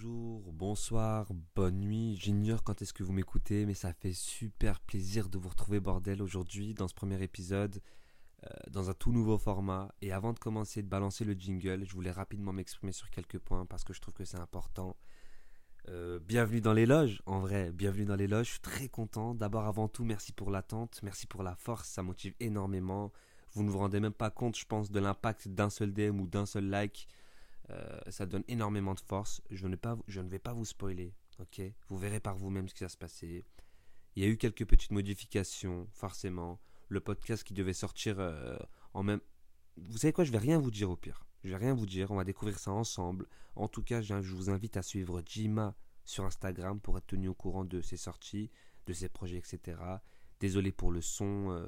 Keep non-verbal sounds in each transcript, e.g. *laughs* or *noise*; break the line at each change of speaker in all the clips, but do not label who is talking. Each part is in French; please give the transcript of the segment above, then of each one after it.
bonjour, bonsoir, bonne nuit. J'ignore quand est-ce que vous m'écoutez, mais ça fait super plaisir de vous retrouver, bordel, aujourd'hui dans ce premier épisode, euh, dans un tout nouveau format. Et avant de commencer de balancer le jingle, je voulais rapidement m'exprimer sur quelques points parce que je trouve que c'est important. Euh, bienvenue dans les loges, en vrai, bienvenue dans les loges. Je suis très content. D'abord, avant tout, merci pour l'attente, merci pour la force, ça motive énormément. Vous ne vous rendez même pas compte, je pense, de l'impact d'un seul DM ou d'un seul like. Euh, ça donne énormément de force. Je ne, vais pas vous spoiler, ok? Vous verrez par vous-même ce qui va se passer. Il y a eu quelques petites modifications, forcément. Le podcast qui devait sortir euh, en même... Vous savez quoi? Je vais rien vous dire au pire. Je vais rien vous dire, on va découvrir ça ensemble. En tout cas, je vous invite à suivre Jima sur Instagram pour être tenu au courant de ses sorties, de ses projets, etc. Désolé pour le son, euh,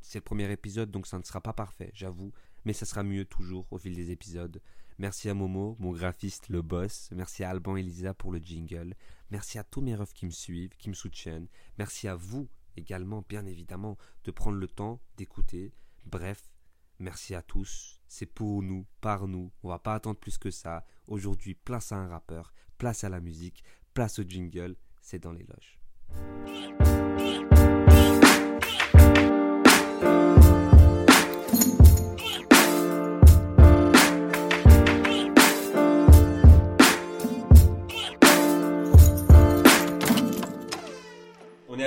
c'est le premier épisode, donc ça ne sera pas parfait, j'avoue, mais ça sera mieux toujours au fil des épisodes. Merci à Momo, mon graphiste, le boss. Merci à Alban et Lisa pour le jingle. Merci à tous mes refs qui me suivent, qui me soutiennent. Merci à vous également, bien évidemment, de prendre le temps d'écouter. Bref, merci à tous. C'est pour nous, par nous. On va pas attendre plus que ça. Aujourd'hui, place à un rappeur, place à la musique, place au jingle. C'est dans les loges.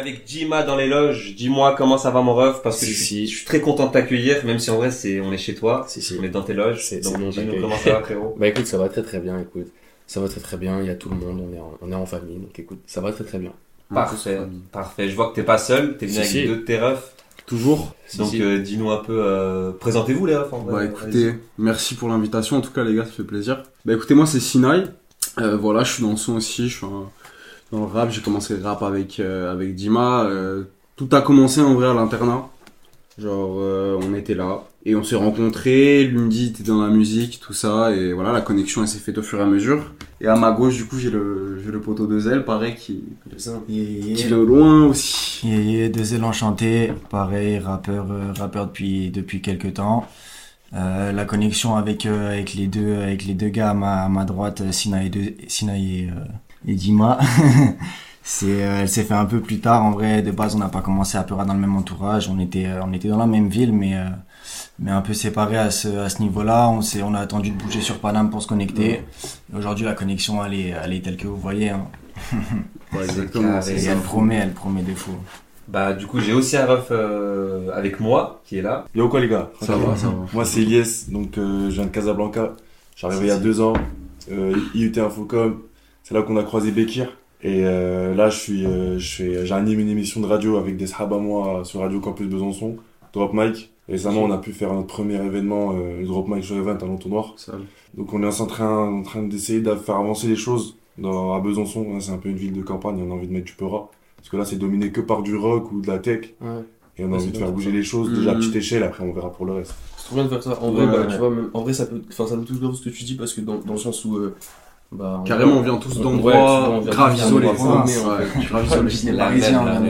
Avec Jima dans les loges. Dis-moi comment ça va mon ref parce que
Si,
je, suis,
si.
je suis très content de t'accueillir, même si en vrai c'est on est chez toi,
Si, si.
on est dans tes loges.
C'est-
Donc
bon,
dis-nous comment ça va frérot.
Bah écoute, ça va très très bien, écoute. Ça va très très bien, il y a tout le monde, on est en, on est en famille, donc écoute, ça va très très bien.
Parfait, parfait. Je vois que t'es pas seul, t'es venu
Si,
avec
si.
deux de tes refs.
Toujours.
Si,
Donc
si.
euh, dis-nous un peu, euh, présentez-vous les refs en vrai.
Bah écoutez, merci pour l'invitation. En tout cas, les gars, ça fait plaisir. Bah écoutez, moi c'est Sinai. Euh, voilà, je suis dans le son aussi. Je suis un- dans le rap. J'ai commencé le rap avec euh, avec Dima. Euh, tout a commencé en vrai à l'internat. Genre, euh, on était là et on s'est rencontrés. Dit, t'es dans la musique, tout ça. Et voilà, la connexion elle s'est faite au fur et à mesure. Et à ma gauche, du coup, j'ai le j'ai le poteau de Zell, pareil, qui qui de loin aussi.
Yeah, yeah, deux ailes enchantées, pareil, rappeur, rappeur depuis, depuis quelques temps. Euh, la connexion avec, euh, avec, les deux, avec les deux gars à ma, à ma droite, Sina et, Sina et, euh, et Dima, *laughs* c'est, euh, elle s'est fait un peu plus tard. En vrai, de base, on n'a pas commencé à peu près dans le même entourage. On était, euh, on était dans la même ville, mais, euh, mais un peu séparés à ce, à ce niveau-là. On, s'est, on a attendu de bouger sur Paname pour se connecter. Et Aujourd'hui, la connexion, elle est, elle est telle que vous voyez. hein. *laughs*
Ouais, exactement.
Et elle promet, elle promet des fous.
Bah du coup j'ai aussi un ref euh, avec moi qui est là.
Yo quoi les gars?
Ça va, ça va.
Moi c'est Ilyes, donc euh, je viens de Casablanca. J'arrive il y a deux ans. Euh, IUT Infocom, c'est là qu'on a croisé Bekir. Et euh, là je suis, euh, je fais, j'anime une émission de radio avec des sahab à moi sur Radio Campus Besançon, Drop Mic. Récemment on a pu faire notre premier événement, euh, le Drop Mic Show Event à l'entonnoir. Donc on est en train, en train d'essayer de faire avancer les choses dans, à Besançon. Hein, c'est un peu une ville de campagne, on a envie de mettre du peura. Parce que là c'est dominé que par du rock ou de la tech.
Ouais.
Et on a
Ouais,
envie de faire
pour
bouger
ça.
les choses, déjà à
Mhm.
petite échelle, après on verra pour le reste.
C'est trop bien de faire ça. En vrai,
Ouais,
bah,
ouais.
tu vois, même, en vrai, ça peut, enfin, ça me touche bien ce que tu dis parce que dans, dans le sens où, euh, bah,
Carrément, on vient tous d'endroits grave *laughs* isolés.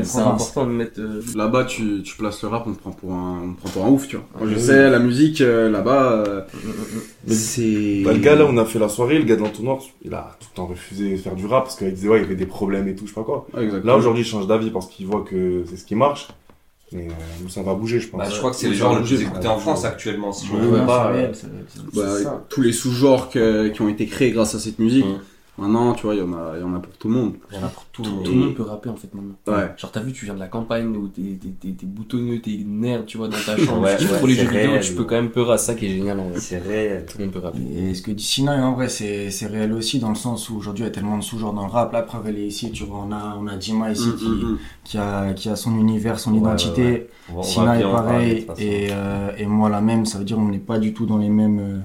c'est important de mettre. euh,
Là-bas, tu, tu places le rap, on te prend pour un, on te prend pour un ouf, tu vois. Moi, je
Oui.
sais, la musique, euh, là-bas, euh, c'est...
Bah, le gars là, on a fait la soirée, le gars de l'entonnoir, il a tout le temps refusé de faire du rap parce qu'il disait ouais, il y avait des problèmes et tout, je sais pas quoi. Là aujourd'hui, il change d'avis parce qu'il voit que c'est ce qui marche. Mais euh, ça va bouger, je pense.
Bah, je crois que c'est
Ouais,
le genre
ça
le plus
bouger.
écouté en France actuellement si je me
Ouais,
trompe pas.
Bah, tous les sous-genres que- qui ont été créés grâce à cette musique,
Mhm.
Maintenant, tu vois, il y en a, il y en a pour tout le monde.
Il y en a pour tout le
Tout,
monde.
tout le monde peut rapper en fait maintenant.
Ouais.
Genre t'as vu, tu viens de la campagne où t'es t'es- t'es- t'es boutonneux, t'es nerd, tu vois, dans ta *laughs* chambre.
Ouais,
tu
ouais,
pour les jeux vidéo, tu peux quand même peur à ça qui est génial en vrai.
C'est réel.
Tout le monde peut rapper.
Et ce que dit Sina, en vrai, c'est c'est réel aussi, dans le sens où aujourd'hui, il y a tellement de sous-genres dans le rap. La preuve, elle est ici, tu vois, on a, on a Dima ici
Mhm,
qui,
mhm.
qui, a, qui a son univers, son
Ouais,
identité. Sina est
en parler,
pareil, et, euh, et moi la même. Ça veut dire on n'est pas du tout dans les mêmes, euh,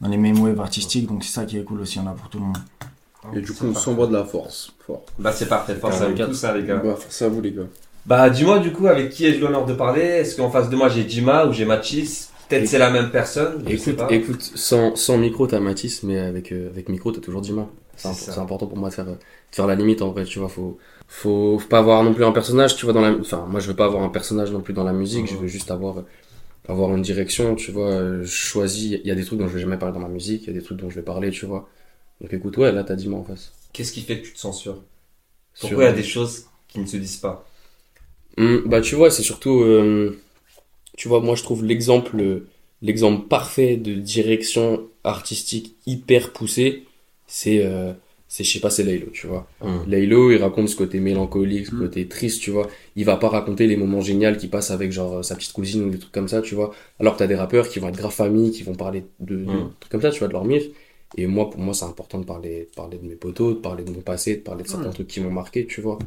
dans les mêmes waves artistiques, donc c'est ça qui est cool aussi, on a pour tout le monde.
Et du coup, on s'envoie de la force. Fort.
Bah c'est parfait, force à vous tous ça les gars.
Bah, force à vous, les gars.
Bah dis-moi du coup avec qui ai-je l'honneur de parler? Est-ce qu'en face de moi j'ai Jima ou j'ai Mathis? Peut-être c'est la même personne je sais
Écoute,
pas.
écoute, sans, sans micro, t'as Matisse, mais avec, euh, avec micro, t'as toujours Dima. C'est important pour moi de faire, euh, de faire la limite en vrai, tu vois. Faut, faut, faut pas avoir non plus un personnage, tu vois. Dans la, enfin, moi je veux pas avoir un personnage non plus dans la musique, je veux juste avoir, avoir une direction, tu vois. euh, choisi. Il y a des trucs dont je vais jamais parler dans ma musique, il y a des trucs dont je vais parler, tu vois. Donc écoute, ouais, là, t'as Dima en face.
Qu'est-ce qui fait que tu te
Sur-
Pourquoi il y a des choses qui ne se disent pas?
Hum, bah tu vois, c'est surtout, euh, tu vois, moi je trouve l'exemple, euh, l'exemple parfait de direction artistique hyper poussée, c'est, euh, c'est je sais pas, c'est Laylo, tu vois.
Hum.
Laylo, il raconte ce côté mélancolique, ce
Mm.
côté triste, tu vois. Il va pas raconter les moments géniaux qu'il passe avec genre sa petite cousine ou des trucs comme ça, tu vois. Alors que t'as des rappeurs qui vont être grave famille, qui vont parler de, de trucs comme ça, tu vois, de leur mif. Et moi, pour moi, c'est important de parler, de parler de mes potos, de parler de mon passé, de parler de certains
Ouais.
trucs qui m'ont marqué, tu vois.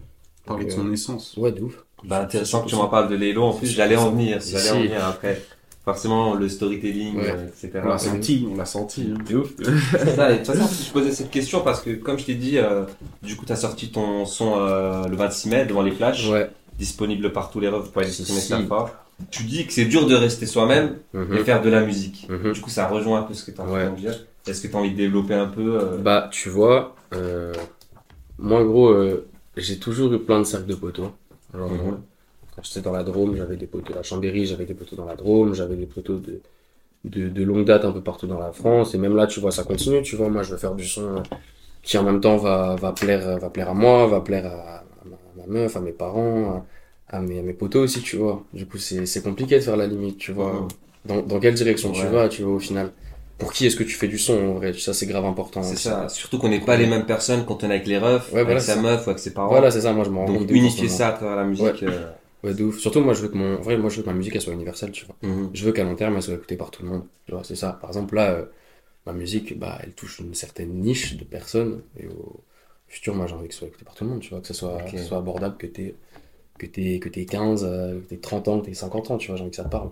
Parler de son essence.
Ouais, de ouf.
Bah, intéressant que tu m'en parles de Lélo. En plus, j'allais en venir. J'allais en venir après. Forcément, le storytelling,
Ouais.
euh, etc.
On l'a senti, on l'a senti. hein.
C'est ouf. C'est ça, et de toute façon, je posais cette question parce que, comme je t'ai dit, euh, du coup, tu as sorti ton son euh, le 26 mai devant les flashs,
Ouais.
Disponible partout les refs,
Si,
ça fort. Tu dis que c'est dur de rester soi-même
Mhm.
et faire de la musique.
Mhm.
Du coup, ça rejoint un peu ce que tu as
Ouais.
envie de dire. Est-ce que tu as envie de développer un peu euh,
Bah, tu vois, euh, moi, en gros, euh, j'ai toujours eu plein de cercles de poteaux. Genre,
Mhm.
euh, quand j'étais dans la Drôme, j'avais des poteaux à la Chambéry, j'avais des poteaux dans la Drôme, j'avais des poteaux de, de, de longue date un peu partout dans la France. Et même là, tu vois, ça continue, tu vois. Moi, je veux faire du son qui, en même temps, va, va plaire, va plaire à moi, va plaire à ma, meuf, à mes parents, à, à mes, à mes poteaux aussi, tu vois. Du coup, c'est, compliqué de faire la limite, tu vois.
Mhm.
Dans, dans quelle direction tu vas, tu vois, au final? Pour qui est-ce que tu fais du son, en vrai? Ça, c'est grave important.
C'est ça. Surtout qu'on n'est pas les mêmes personnes quand on est avec les refs,
Ouais,
avec
voilà,
sa
c'est ça.
meuf ou avec ses parents.
Voilà, c'est ça, moi je m'en rends compte
Donc, unifier ça à travers la musique. euh,
Ouais, de ouf. Surtout, moi, je veux que mon, en vrai, moi, je veux que ma musique, elle soit universelle, tu vois.
mhm.
Je veux qu'à long terme, elle soit écoutée par tout le monde. Tu vois, c'est ça. Par exemple, là, euh, ma musique, bah, elle touche une certaine niche de personnes. Et au futur, moi, j'ai envie que ce soit écouté par tout le monde, tu vois. Que ce soit,
Ok.
que ce soit abordable, que t'aies, que t'aies, que t'aies 15, euh, que t'aies 30 ans, que t'aies 50 ans, tu vois. J'ai envie que ça te parle.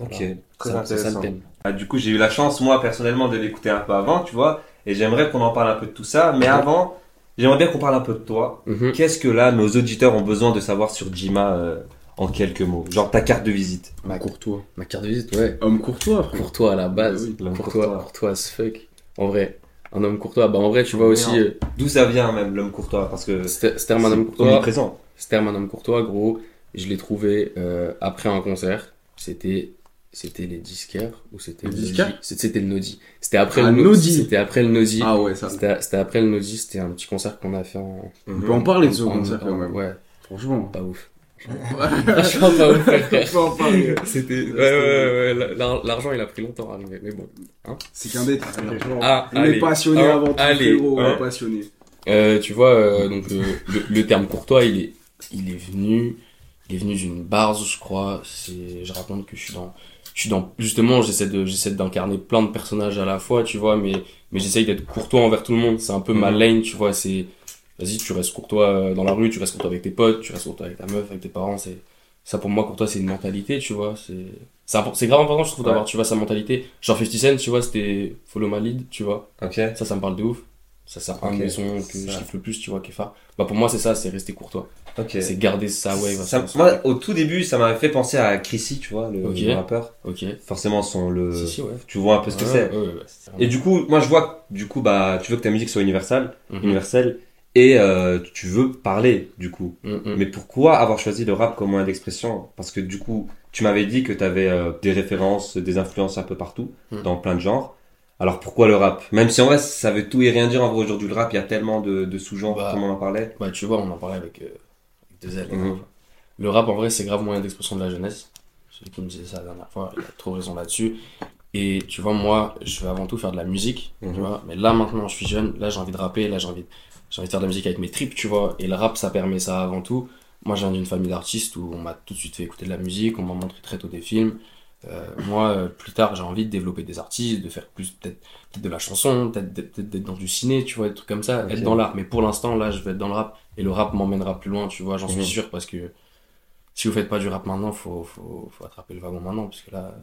Ok,
Voilà.
très
Ça, C'est ça le
intéressant.
thème.
Ah, du coup, j'ai eu la chance, moi, personnellement, de l'écouter un peu avant, tu vois, et j'aimerais qu'on en parle un peu de tout ça, mais avant, j'aimerais bien qu'on parle un peu de toi.
Mhm.
Qu'est-ce que là, nos auditeurs ont besoin de savoir sur Jima euh, en quelques mots? Genre ta carte de visite.
Ma courtois. Ma carte de visite, ouais.
Homme courtois, frère.
Courtois à la base.
Oui,
courtois.
courtois
as fuck. En vrai. Un homme courtois. Bah, en vrai, tu vois aussi, euh,
D'où ça vient même, l'homme courtois? Parce que
Ster- Sterman homme courtois.
présent.
Sterm, un homme courtois, gros, je l'ai trouvé euh, après un concert. C'était c'était les disquaires ou c'était
Les
le C'était le Nodi. C'était après
Ah,
le
Nodi.
C'était après le Nodi.
Ah ouais, ça.
C'était c'était après le Nodi, c'était un petit concert qu'on a fait en
On peut en parler de ce concert quand même.
Ouais,
Franchement.
pas ouf. Franchement pas ouf. C'était ouais ouais ouais, l'ar- l'argent il a pris longtemps à arriver mais bon.
C'est qu'un détail.
Ah,
On
allez.
est passionné
Ah,
avant tout,
allez.
frérot. On est passionné.
Euh, tu vois, euh, donc euh, le, le terme courtois, il est, il est venu, il est venu d'une base, je crois. C'est, je raconte que je suis dans, je suis dans, justement, j'essaie de, j'essaie d'incarner plein de personnages à la fois, tu vois, mais, mais j'essaye d'être courtois envers tout le monde. C'est un peu ma
Mhm.
lane, tu vois. C'est, vas-y, tu restes courtois euh, dans la rue, tu restes courtois avec tes potes, tu restes courtois avec ta meuf, avec tes parents. C'est, ça pour moi, courtois, c'est une mentalité, tu vois. C'est, c'est impor- c'est grave important, je trouve, d'avoir, tu vois, sa mentalité. Genre 50 Cent, tu vois, c'était follow my lead, tu vois.
Ok.
Ça, ça me parle de ouf. Ça, c'est un des sons que
Ça.
je kiffe le plus, tu vois, phare. Bah, pour moi, c'est ça, c'est rester courtois. C'est garder sa wave. à
Ça-
son-
moi, au tout début, ça m'avait fait penser à Chrissy, tu vois, le, rappeur.
Ok.
Forcément, son le.
Si, si, ouais.
Tu vois un peu ce que
Ouais,
c'est. Et du coup, moi, je vois que, du coup, bah, tu veux que ta musique soit universelle,
Mhm.
universelle, et euh, tu veux parler, du coup.
Mhm.
Mais pourquoi avoir choisi le rap comme moyen d'expression? Parce que du coup, tu m'avais dit que tu avais des références, des influences un peu partout,
Mm.
dans plein de genres. Alors pourquoi le rap? Même si en vrai, ça veut tout et rien dire. En vrai, aujourd'hui, le rap, il y a tellement de, de sous-genres,
Bah.
comme on en parlait.
Bah, tu vois, on en parlait avec, euh, avec deux ailes. Le rap, en vrai, c'est grave moyen d'expression de la jeunesse. Celui qui me disait ça la dernière fois, il a trop raison là-dessus. Et tu vois, moi, je veux avant tout faire de la musique, tu vois. Mais là, maintenant, je suis jeune, là, j'ai envie de rapper, là, j'ai envie, j'ai envie de faire de la musique avec mes tripes, tu vois. Et le rap, ça permet ça avant tout. Moi, je viens d'une famille d'artistes où on m'a tout de suite fait écouter de la musique, on m'a montré très tôt des films. Euh, moi, euh, plus tard, j'ai envie de développer des artistes, de faire plus peut-être peut-être de la chanson, peut-être d'être peut-être d'être dans du ciné, tu vois, des trucs comme ça, être dans l'art. Mais pour l'instant, là, je vais être dans le rap et le rap m'emmènera plus loin, tu vois, j'en
Mhm.
suis sûr parce que si vous faites pas du rap maintenant, faut, faut, faut attraper le wagon maintenant parce que là,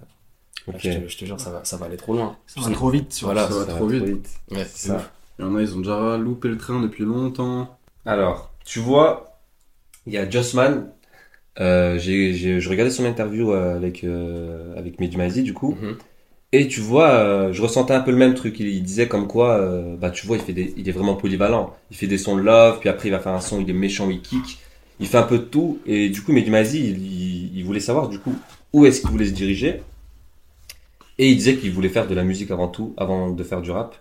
je, te, je te jure, ça va, ça va aller trop loin.
Ça va trop vite.
Voilà,
ça va trop vite.
Ouais,
C'est
c'est
ça.
ouf.
Il y en a, ils ont déjà loupé le train depuis longtemps.
Alors, tu vois, il y a Jossman. Euh, j'ai, j'ai, je regardais son interview euh, avec euh, avec Medjumazi du coup.
Mhm.
Et tu vois, euh, je ressentais un peu le même truc. Il, il disait comme quoi, euh, bah tu vois, il fait des, il est vraiment polyvalent. Il fait des sons de love, puis après il va faire un son, il est méchant, il kick. Il fait un peu de tout. Et du coup, Medjumazi, il, il, il voulait savoir du coup où est-ce qu'il voulait se diriger. Et il disait qu'il voulait faire de la musique avant tout, avant de faire du rap.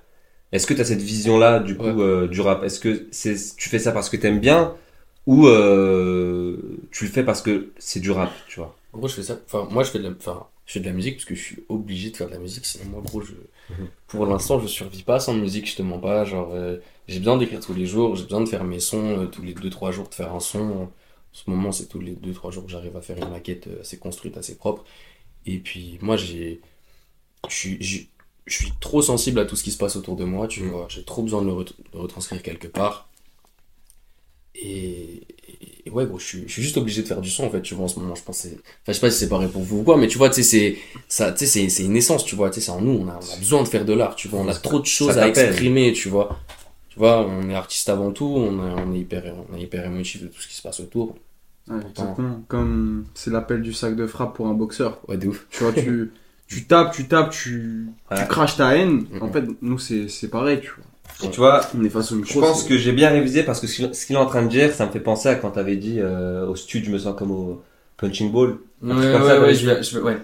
Est-ce que tu as cette vision-là du coup
Ouais.
euh, du rap? Est-ce que c'est tu fais ça parce que t'aimes bien ou euh, tu le fais parce que c'est du rap, tu vois?
En gros, je fais ça. Enfin, moi, je fais de la, enfin, je fais de la musique parce que je suis obligé de faire de la musique. Sinon, moi, gros, je,
Mhm.
pour l'instant, je survis pas sans musique. Je te mens pas. Genre, euh, j'ai besoin d'écrire tous les jours. J'ai besoin de faire mes sons euh, tous les 2-3 jours, de faire un son. En ce moment, c'est tous les 2-3 jours que j'arrive à faire une maquette assez construite, assez propre. Et puis, moi, j'ai, je suis, j'ai- je suis trop sensible à tout ce qui se passe autour de moi. Tu
Mhm.
vois, j'ai trop besoin de le, ret- retranscrire quelque part. Et, et ouais, gros, je suis, je suis juste obligé de faire du son en fait, tu vois, en ce moment. Je pense que c'est. Enfin, je sais pas si c'est pareil pour vous ou quoi, mais tu vois, tu sais, c'est. Une essence, tu vois, tu sais, c'est en nous, on a, on a besoin de faire de l'art, tu vois, on a trop de choses à exprimer, tu vois. Tu vois, on est artiste avant tout, on, est- on est hyper, on est hyper émotif de tout ce qui se passe autour.
Ouais, exactement. Comme c'est l'appel du sac de frappe pour un boxeur.
Ouais, de ouf.
Tu vois, tu, *laughs* tu tapes, tu tapes, tu,
Ouais.
tu craches ta haine. En fait, nous, c'est c'est pareil, tu vois.
Et tu vois,
On est face au micro.
je pense
c'est-
que j'ai bien révisé parce que ce qu'il est en train de dire, ça me fait penser à quand t'avais dit euh, au studio, je me sens comme au punching ball.
Ouais,
truc
ouais,
comme ça,
ouais,
ouais.
je vais, je vais, ouais.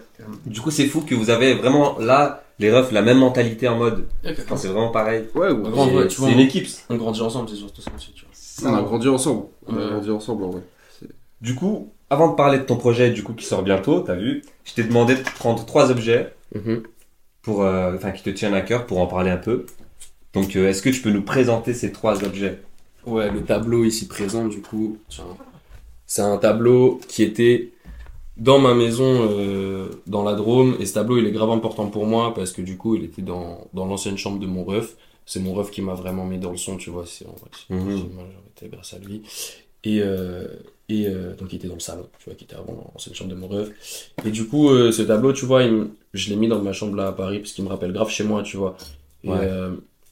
Du coup, c'est fou que vous avez vraiment là les refs la même mentalité en mode. Enfin, c'est vraiment pareil.
Ouais, ouais.
C'est
ouais, tu vois,
c'est une équipe.
On grandit ensemble, c'est surtout ça aussi, tu vois.
On a grandi ensemble. On a grandi ensemble, ouais.
Du coup, avant de parler de ton projet, du coup, qui sort bientôt, t'as vu, je t'ai demandé de prendre trois objets
Mhm.
pour, euh, enfin, qui te tiennent à cœur pour en parler un peu. Donc, euh, est-ce que tu peux nous présenter ces trois objets?
Ouais, le tableau ici présent, du coup, c'est un tableau qui était dans ma maison euh, dans la Drôme. Et ce tableau, il est grave important pour moi parce que du coup, il était dans, dans l'ancienne chambre de mon ref. C'est mon ref qui m'a vraiment mis dans le son, tu vois. C'est en vrai, grâce à lui. Et, euh, et euh, donc, il était dans le salon, tu vois, qui était avant dans l'ancienne chambre de mon ref. Et du coup, euh, ce tableau, tu vois, il je l'ai mis dans ma chambre là à Paris parce qu'il me rappelle grave chez moi, tu vois. Et,
Ouais.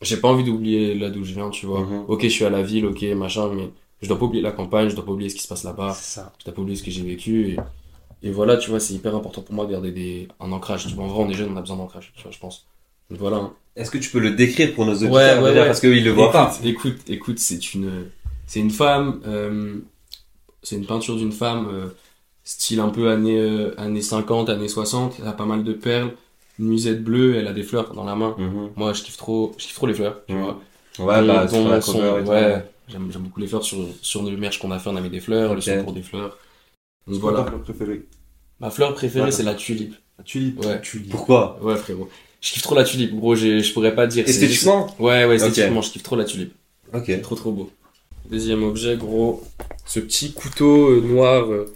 j'ai pas envie d'oublier là d'où je viens, tu vois.
Mhm.
Ok, je suis à la ville, ok, machin, mais je dois pas oublier la campagne, je dois pas oublier ce qui se passe là-bas,
C'est ça.
je dois pas oublier ce que j'ai vécu. Et, et voilà, tu vois, c'est hyper important pour moi de garder des, un ancrage. Tu vois, en vrai, on est jeune, on a besoin d'ancrage, tu vois, je pense. Donc voilà. hein.
Est-ce que tu peux le décrire pour nos auditeurs
Ouais, ouais, ouais.
Parce qu'ils le voient pas.
Écoute, écoute, c'est une, c'est une femme, euh, c'est une peinture d'une femme, euh, style un peu années, euh, années 50, années 60. Elle a pas mal de perles, une musette bleue, elle a des fleurs dans la main.
Mhm.
Moi, je kiffe trop, je kiffe trop les fleurs, tu
Mhm.
vois.
Ouais, bah,
Dont
sur la
son-
cover et tout.
ouais, j'aime, j'aime beaucoup les fleurs. Sur, sur le merch qu'on a fait, on a mis des fleurs, le
Ok.
son pour des fleurs. Donc voilà.
fleur préférée?
Ma fleur préférée, c'est la tulipe.
La tulipe?
Ouais.
Pourquoi?
Ouais, frérot. Je kiffe trop la tulipe. Gros, je pourrais pas dire.
Esthétiquement?
Ouais, ouais, esthétiquement, je kiffe trop la tulipe.
Ok.
C'est trop, trop beau. Deuxième objet, gros. Ce petit couteau euh, noir. euh,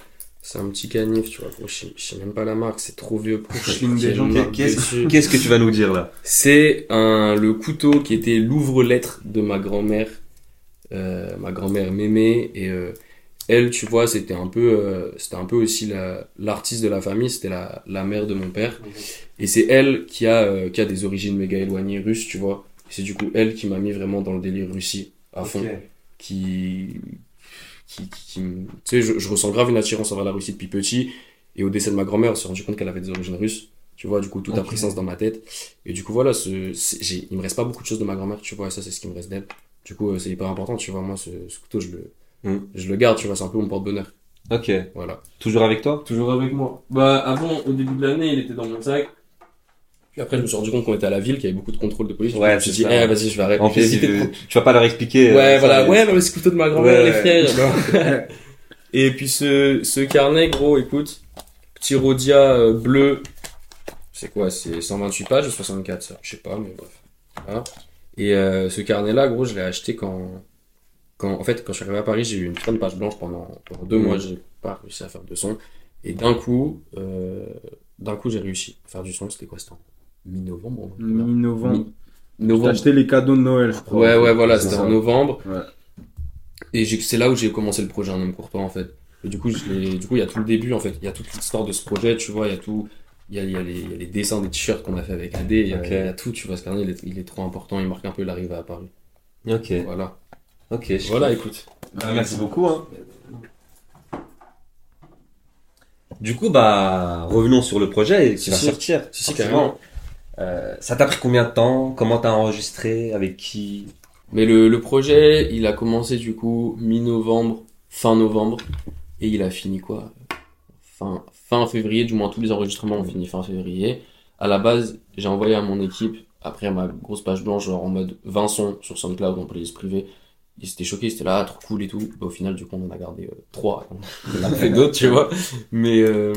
c'est un petit canif, tu vois. Gros, je sais- je sais même pas la marque, c'est trop vieux. pour
des gens. *laughs*
Qu'est-ce que tu vas nous dire là?
C'est un, le couteau qui était l'ouvre-lettre de ma grand-mère, euh, ma grand-mère Mémé, et euh, elle, tu vois, c'était un peu, euh, c'était un peu aussi la, l'artiste de la famille, c'était la, la mère de mon père, et c'est elle qui a, qui a des origines méga éloignées russes, tu vois. C'est du coup elle qui m'a mis vraiment dans le délire Russie à fond, qui, qui, qui tu sais, je, je ressens grave une attirance envers la Russie depuis petit, et au décès de ma grand-mère, on s'est rendu compte qu'elle avait des origines russes. Tu vois, du coup, tout a
Ok.
pris sens dans ma tête. Et du coup, voilà, ce, j'ai, il me reste pas beaucoup de choses de ma grand-mère, tu vois, et ça, c'est ce qui me reste d'elle. Du coup, euh, c'est hyper important, tu vois, moi, ce, ce couteau, je le,
Mm.
je le garde, tu vois, c'est un peu mon porte-bonheur.
Ok.
Voilà.
Toujours avec toi?
Toujours avec moi. Bah, avant, au début de l'année, il était dans mon sac. Puis après, je me suis rendu compte qu'on était à la ville, qu'il y avait beaucoup de contrôle de police.
Ouais,
je me suis dit, eh, vas-y, je vais arrêter.
En plus, tu vas pas leur expliquer.
Ouais,
euh,
voilà,
ça,
ouais, mais c'est couteau de ma grand-mère,
Ouais,
les frères. *laughs* Et puis ce, ce carnet, gros, écoute, petit Rhodia euh, bleu, c'est quoi, c'est 128 pages ou 64, ça? Je sais pas, mais bref. Voilà. Et euh, ce carnet-là, gros, je l'ai acheté quand, quand, en fait, quand je suis arrivé à Paris, j'ai eu une putain de page blanche pendant, pendant deux
Mhm.
mois, j'ai pas réussi à faire de son. Et d'un coup, euh, d'un coup, j'ai réussi à faire du son. C'était quoi, c'était en mi-novembre
Mi-novembre.
Novembre.
acheté les cadeaux de Noël, je crois.
Ouais, ouais, voilà, c'était en novembre.
Ouais.
Et j'ai- c'est là où j'ai commencé le projet Un homme courtois, en fait. Et du coup, du coup, il y a tout le début, en fait. Il y a toute l'histoire de ce projet, tu vois. Il y a tout. Il y a, il y a les, il y a les dessins des t-shirts qu'on a fait avec AD. Il y, a,
Ok.
il y a tout, tu vois. Ce carnet, il est, il est trop important. Il marque un peu l'arrivée à Paris.
Ok.
Voilà.
Ok.
Voilà, écoute.
Ah, merci beaucoup. Hein. Du coup, bah, revenons sur le projet qui
Si,
va
si.
sortir.
Si, si, carrément.
Euh, ça t'a pris combien de temps? Comment t'as enregistré? Avec qui?
Mais le, le projet, il a commencé, du coup, mi-novembre, fin novembre. Et il a fini quoi? Fin, fin février, du moins tous les enregistrements ont fini fin février. À la base, j'ai envoyé à mon équipe après ma grosse page blanche, genre en mode 20 sons sur SoundCloud en playlist privée. Ils étaient choqués, c'était là, ah, trop cool et tout. Bah, au final, du coup, on en a gardé euh, trois. *laughs* On en a fait d'autres, tu vois. Mais, euh,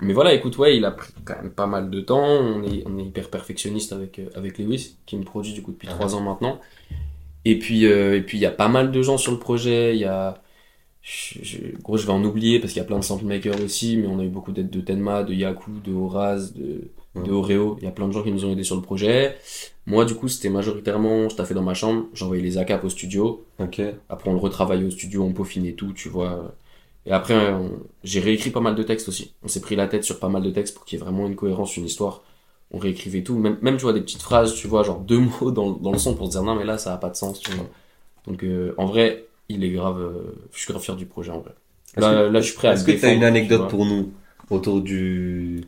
mais voilà, écoute, ouais, il a pris quand même pas mal de temps. On est, on est hyper perfectionniste avec, euh, avec Lewis, qui me produit du coup depuis trois ans maintenant. Et puis, euh, et puis, il y a pas mal de gens sur le projet. Il y a, je, je- gros, je vais en oublier parce qu'il y a plein de sample makers aussi, mais on a eu beaucoup d'aide de Tenma, de Yaku, de Horaz, de, de Oreo. Il y a plein de gens qui nous ont aidés sur le projet. Moi, du coup, c'était majoritairement, je taffais dans ma chambre, j'envoyais les ACAP au studio.
Ok.
Après, on le retravaillait au studio, on peaufinait tout, tu vois. Et après, on- j'ai réécrit pas mal de textes aussi. On s'est pris la tête sur pas mal de textes pour qu'il y ait vraiment une cohérence, une histoire. On réécrivait tout. Même, même tu vois, des petites phrases, tu vois, genre deux *laughs* mots dans, dans le son pour se dire non, mais là, ça a pas de sens, tu vois. Donc, euh, en vrai, il est grave, euh, je suis grave fier du projet, en vrai. Là,
que-
là, je suis prêt à
Est-ce que tu as une anecdote pour nous autour du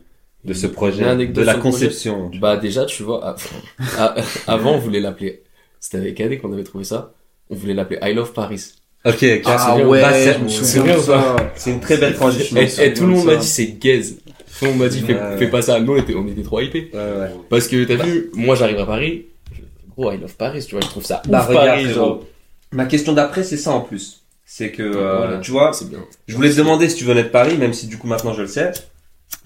de ce
Une
projet,
anecdote
de la
projet
conception?
Bah déjà, tu vois, à- *laughs* à- avant on voulait l'appeler, c'était avec Adé qu'on avait trouvé ça, on voulait l'appeler I Love Paris.
Ok, ok.
Ah
c'est-
ouais,
bah, c'est-
me
c'est une très belle transition.
Et, tout le monde m'a dit c'est gaze. Tout le monde m'a dit fais,
Ouais.
fais pas ça, nous on était, on était trop hypés.
Ouais, ouais.
Parce que t'as vu, moi j'arrive à Paris, je- gros I Love Paris, tu vois, je trouve ça
Bah
ouf
regarde,
Paris,
frérot.
genre.
Ma question d'après, c'est ça en plus. C'est que, euh,
Voilà.
tu vois,
c'est bien.
je voulais te demander si tu venais de Paris, même si du coup maintenant je le sais.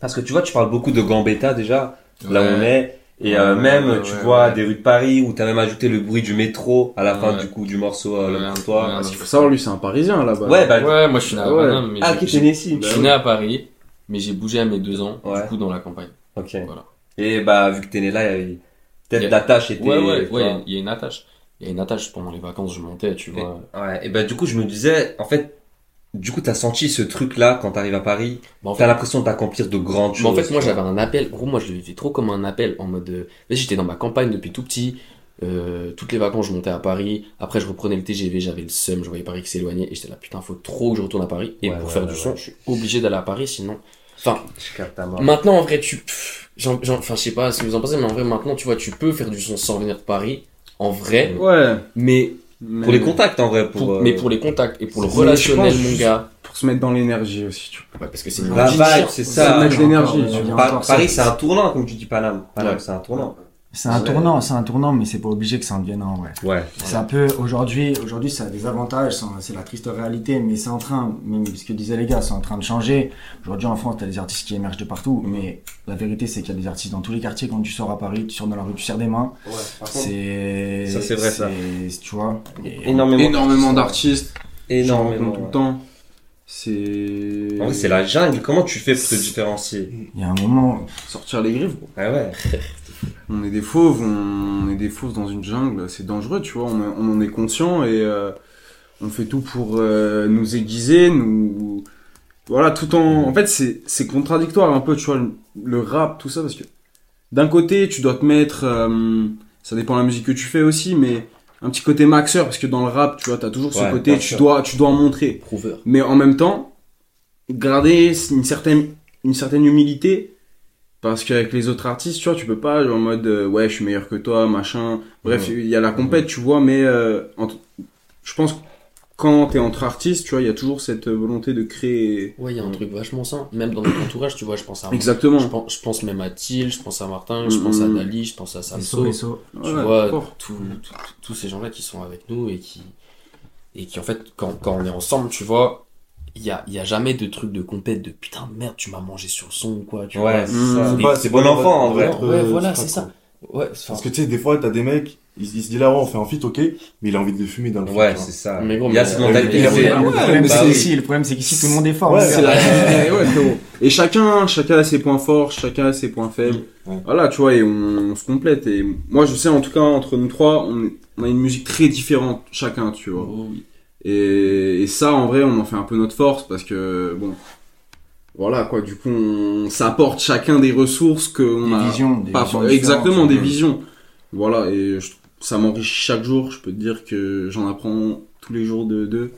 Parce que tu vois, tu parles beaucoup de Gambetta déjà, là où on est. Et euh, même,
ouais,
tu
ouais,
vois,
ouais.
des rues de Paris où t'as même ajouté le bruit du métro à la fin
Ouais.
du coup du morceau euh,
Ouais,
L'homme pour toi.
ouais,
Parce qu'il faut savoir, lui, c'est un Parisien là-bas.
Ouais, bah,
Ouais, moi je suis né à. Paname, mais
ah, qui
je suis né à Paris, mais j'ai bougé à mes deux ans,
Ouais.
du coup dans la campagne.
Ok.
Voilà.
Et bah, vu que t'es né là, il y avait
Il
peut-être l'attache était.
Ouais, ouais, ouais, il y a une attache. Il y a une attache pendant les vacances, je montais, tu vois.
Ouais, et bah du coup je me disais, en fait, du coup t'as senti ce truc là quand t'arrives à Paris,
Bah, en
t'as
fait,
l'impression d'accomplir de grandes
Mais
choses.
en fait, moi j'avais un appel. Gros, moi je le vivais trop comme un appel en mode. euh, vas-y, j'étais dans ma campagne depuis tout petit. euh, toutes les vacances, je montais à Paris. Après, je reprenais le TGV, j'avais le seum, je voyais Paris qui s'éloignait. Et j'étais là, putain, faut trop que je retourne à Paris. Et
Ouais,
pour
ouais,
faire
ouais,
du
ouais.
son, je suis obligé d'aller à Paris, sinon. Enfin, maintenant en vrai, tu. Enfin, je sais pas ce que vous en pensez, mais en vrai, maintenant, tu vois, tu peux faire du son sans venir de Paris. En vrai.
Ouais.
Mais,
Pour les contacts en vrai, pour.
pour,
euh,
mais pour les contacts et pour le relationnel,
pense
mon gars.
Pour se mettre dans l'énergie aussi, tu vois.
Ouais, parce que c'est une
vibe, c'est
Ça l'énergie,
encore
Paris, c'est un tournant, comme tu dis, Paname. Paname,
Ouais.
c'est un tournant.
C'est un
Ouais.
tournant, c'est un tournant, mais c'est pas obligé que ça en devienne un, ouais.
Ouais.
C'est un peu, aujourd'hui, aujourd'hui, ça a des avantages, c'est- la triste réalité, mais c'est en train, même ce que disaient les gars, c'est en train de changer. Aujourd'hui, en France, t'as des artistes qui émergent de partout, mais la vérité, c'est qu'il y a des artistes dans tous les quartiers. Quand tu sors à Paris, tu sors dans la rue, tu serres des mains. C'est.
Ça, c'est vrai, ça.
Tu vois.
Énormément.
Énormément d'artistes.
Énormément.
tout le
ouais.
temps. C'est.
En vrai, c'est la jungle. Comment tu fais pour te différencier?
Il y a un moment,
Sortir les griffes.
Ouais, ouais. *laughs*
On est des fauves, on est des fauves dans une jungle, c'est dangereux, tu vois, on, en est conscient et euh, on fait tout pour euh, nous aiguiser, nous... Voilà, tout en... En fait, c'est c'est contradictoire un peu, tu vois, le, le rap, tout ça, parce que d'un côté, tu dois te mettre... euh, ça dépend de la musique que tu fais aussi, mais un petit côté maxeur, parce que dans le rap, tu vois, t'as toujours ce côté, tu
sûr.
dois, tu dois en montrer.
Prouveur.
Mais en même temps, garder une certaine, une certaine humilité. Parce qu'avec les autres artistes, tu vois, tu peux pas, genre, en mode, euh, ouais, je suis meilleur que toi, machin. Bref, il y a la compète, tu vois, mais euh, je pense que quand t'es entre artistes, tu vois, il y a toujours cette volonté de créer.
Ouais, il y a un truc vachement sain. Même dans notre entourage, tu vois, je pense à.
Exactement.
Je pense, je pense même à Thiel, je pense à Martin, je
Mm,
pense à. Dali, je pense à
SO,
Samso.
SO.
Tu
Ouais,
vois, tous ces gens-là qui sont avec nous et qui, et qui en fait, quand, quand on est ensemble, tu vois, il y a, il y a jamais de truc de compète de putain de merde, tu m'as mangé sur le son ou quoi, tu
Ouais,
vois.
c'est
Mm.
ça.
C'est pas-
C'est bon enfant en vrai.
Ouais, voilà, c'est ça. Ouais,
Parce que tu sais, des fois, t'as des mecs, ils, ils se disent là, ouais, on fait un feat, ok, mais il a envie de le fumer dans le
Ouais, c'est ça.
Mais gros,
Il y a
mais-
mentalité.
Le problème, c'est ici, le problème, c'est qu'ici, tout le monde est fort. *laughs*
Et chacun, chacun a ses points forts, chacun a ses points faibles.
Ouais.
Voilà, tu vois, et on, on se complète. Et moi, je sais, en tout cas, entre nous trois, on, a une musique très différente, chacun, tu vois. Et, et ça, en vrai, on en fait un peu notre force parce que, bon, voilà, quoi, du coup, on, ça apporte chacun des ressources qu'on
Des
a.
visions, des
pas-
visions
exactement,
différentes,
des visions. Voilà, et je- ça m'enrichit chaque jour. Je peux te dire que j'en apprends tous les jours de deux.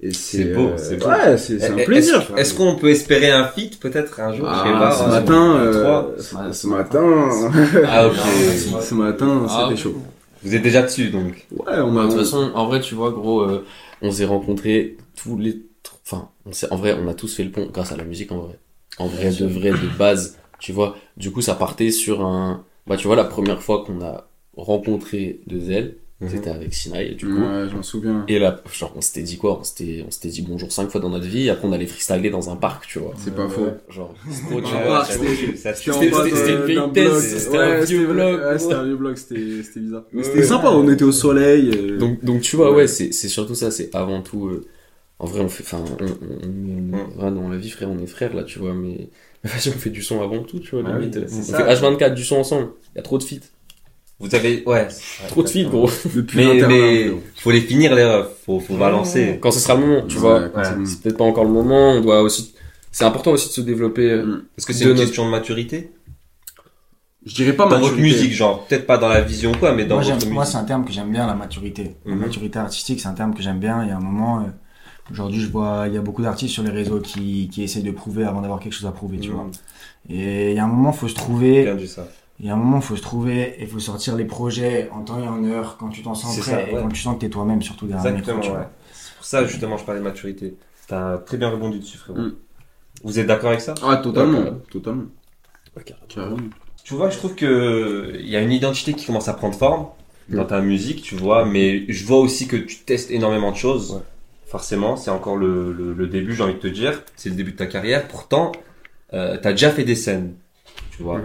Et c'est
beau,
euh,
c'est beau.
Ouais, c'est c'est un
Est-ce-
plaisir.
Est-ce qu'on peut espérer un feat peut-être un jour? Je sais
Ah,
pas.
ce
euh,
matin, euh, ce, matin,
Ah ok. *laughs*
ce matin,
Ah,
c'était chaud.
Vous êtes déjà dessus donc.
Ouais, on
Bah,
a.
de toute façon, en vrai, tu vois, gros, euh, on s'est rencontrés tous les. Enfin, on s'est- en vrai, on a tous fait le pont grâce à la musique, en vrai. En vrai, de vrai, de base, tu vois. Du coup, ça partait sur un, Bah, tu vois, la première fois qu'on a rencontré De Zell,
Mhm.
c'était avec Sinaï, et du coup.
Ouais, je m'en souviens.
Et là, genre, on s'était dit quoi? On s'était on s'était dit bonjour cinq fois dans notre vie, et après on allait freestyler dans un parc, tu vois.
C'est pas faux.
Genre, *laughs*
c'était-
une vieille thèse, c'était un vieux bloc,
Ouais, c'était un vieux bloc, c'était bizarre. Mais c'était sympa, on était au soleil. euh,
Donc, donc tu vois,
Ouais.
c'est c'est surtout ça, c'est avant tout. euh, en vrai, on fait. Enfin, on, ouais, dans la vie, frère, on est frères là, tu vois, mais. *laughs* Vas-y, on fait du son avant tout, tu vois,
Ah
limite.
oui,
on fait
ça.
H24 du son ensemble. Il y a trop de feats.
Vous avez, ouais.
Trop de feats, gros.
Depuis
Mais, mais, faut les finir, les refs. Faut, faut balancer.
Quand ce sera le moment, tu
Ouais,
vois.
quand c'est
peut-être pas encore le moment, on doit aussi. C'est important aussi de se développer. euh,
Mm.
Est-ce que c'est une
notre-
question de maturité?
Je dirais pas
Dans votre
maturité.
musique, genre, peut-être pas dans la vision quoi, mais dans
Moi,
votre
c'est un terme que j'aime bien, la maturité. La
Mhm.
maturité artistique, c'est un terme que j'aime bien. Il y a un moment, euh, aujourd'hui, je vois, il y a beaucoup d'artistes sur les réseaux qui, qui essayent de prouver avant d'avoir quelque chose à prouver, tu
Mhm.
vois. Et il y a un moment, faut se trouver.
Bien dit ça.
Il y a un moment, faut se trouver et faut sortir les projets en temps et en heure quand tu t'en sens prêt
ça,
et quand tu sens que t'es toi-même, surtout derrière micro,
Exactement,
tu
ouais. C'est pour ça, justement, je parlais de maturité. T'as très bien rebondi dessus, frérot.
Mm.
Vous êtes d'accord avec ça?
Ah, totalement.
Ouais,
Totalement.
Tu vois, je trouve que il y a une identité qui commence à prendre forme dans ta musique, tu vois, mais je vois aussi que tu testes énormément de choses.
Ouais.
Forcément, c'est encore le, le, le début, j'ai envie de te dire. C'est le début de ta carrière. Pourtant, euh, t'as déjà fait des scènes, tu vois.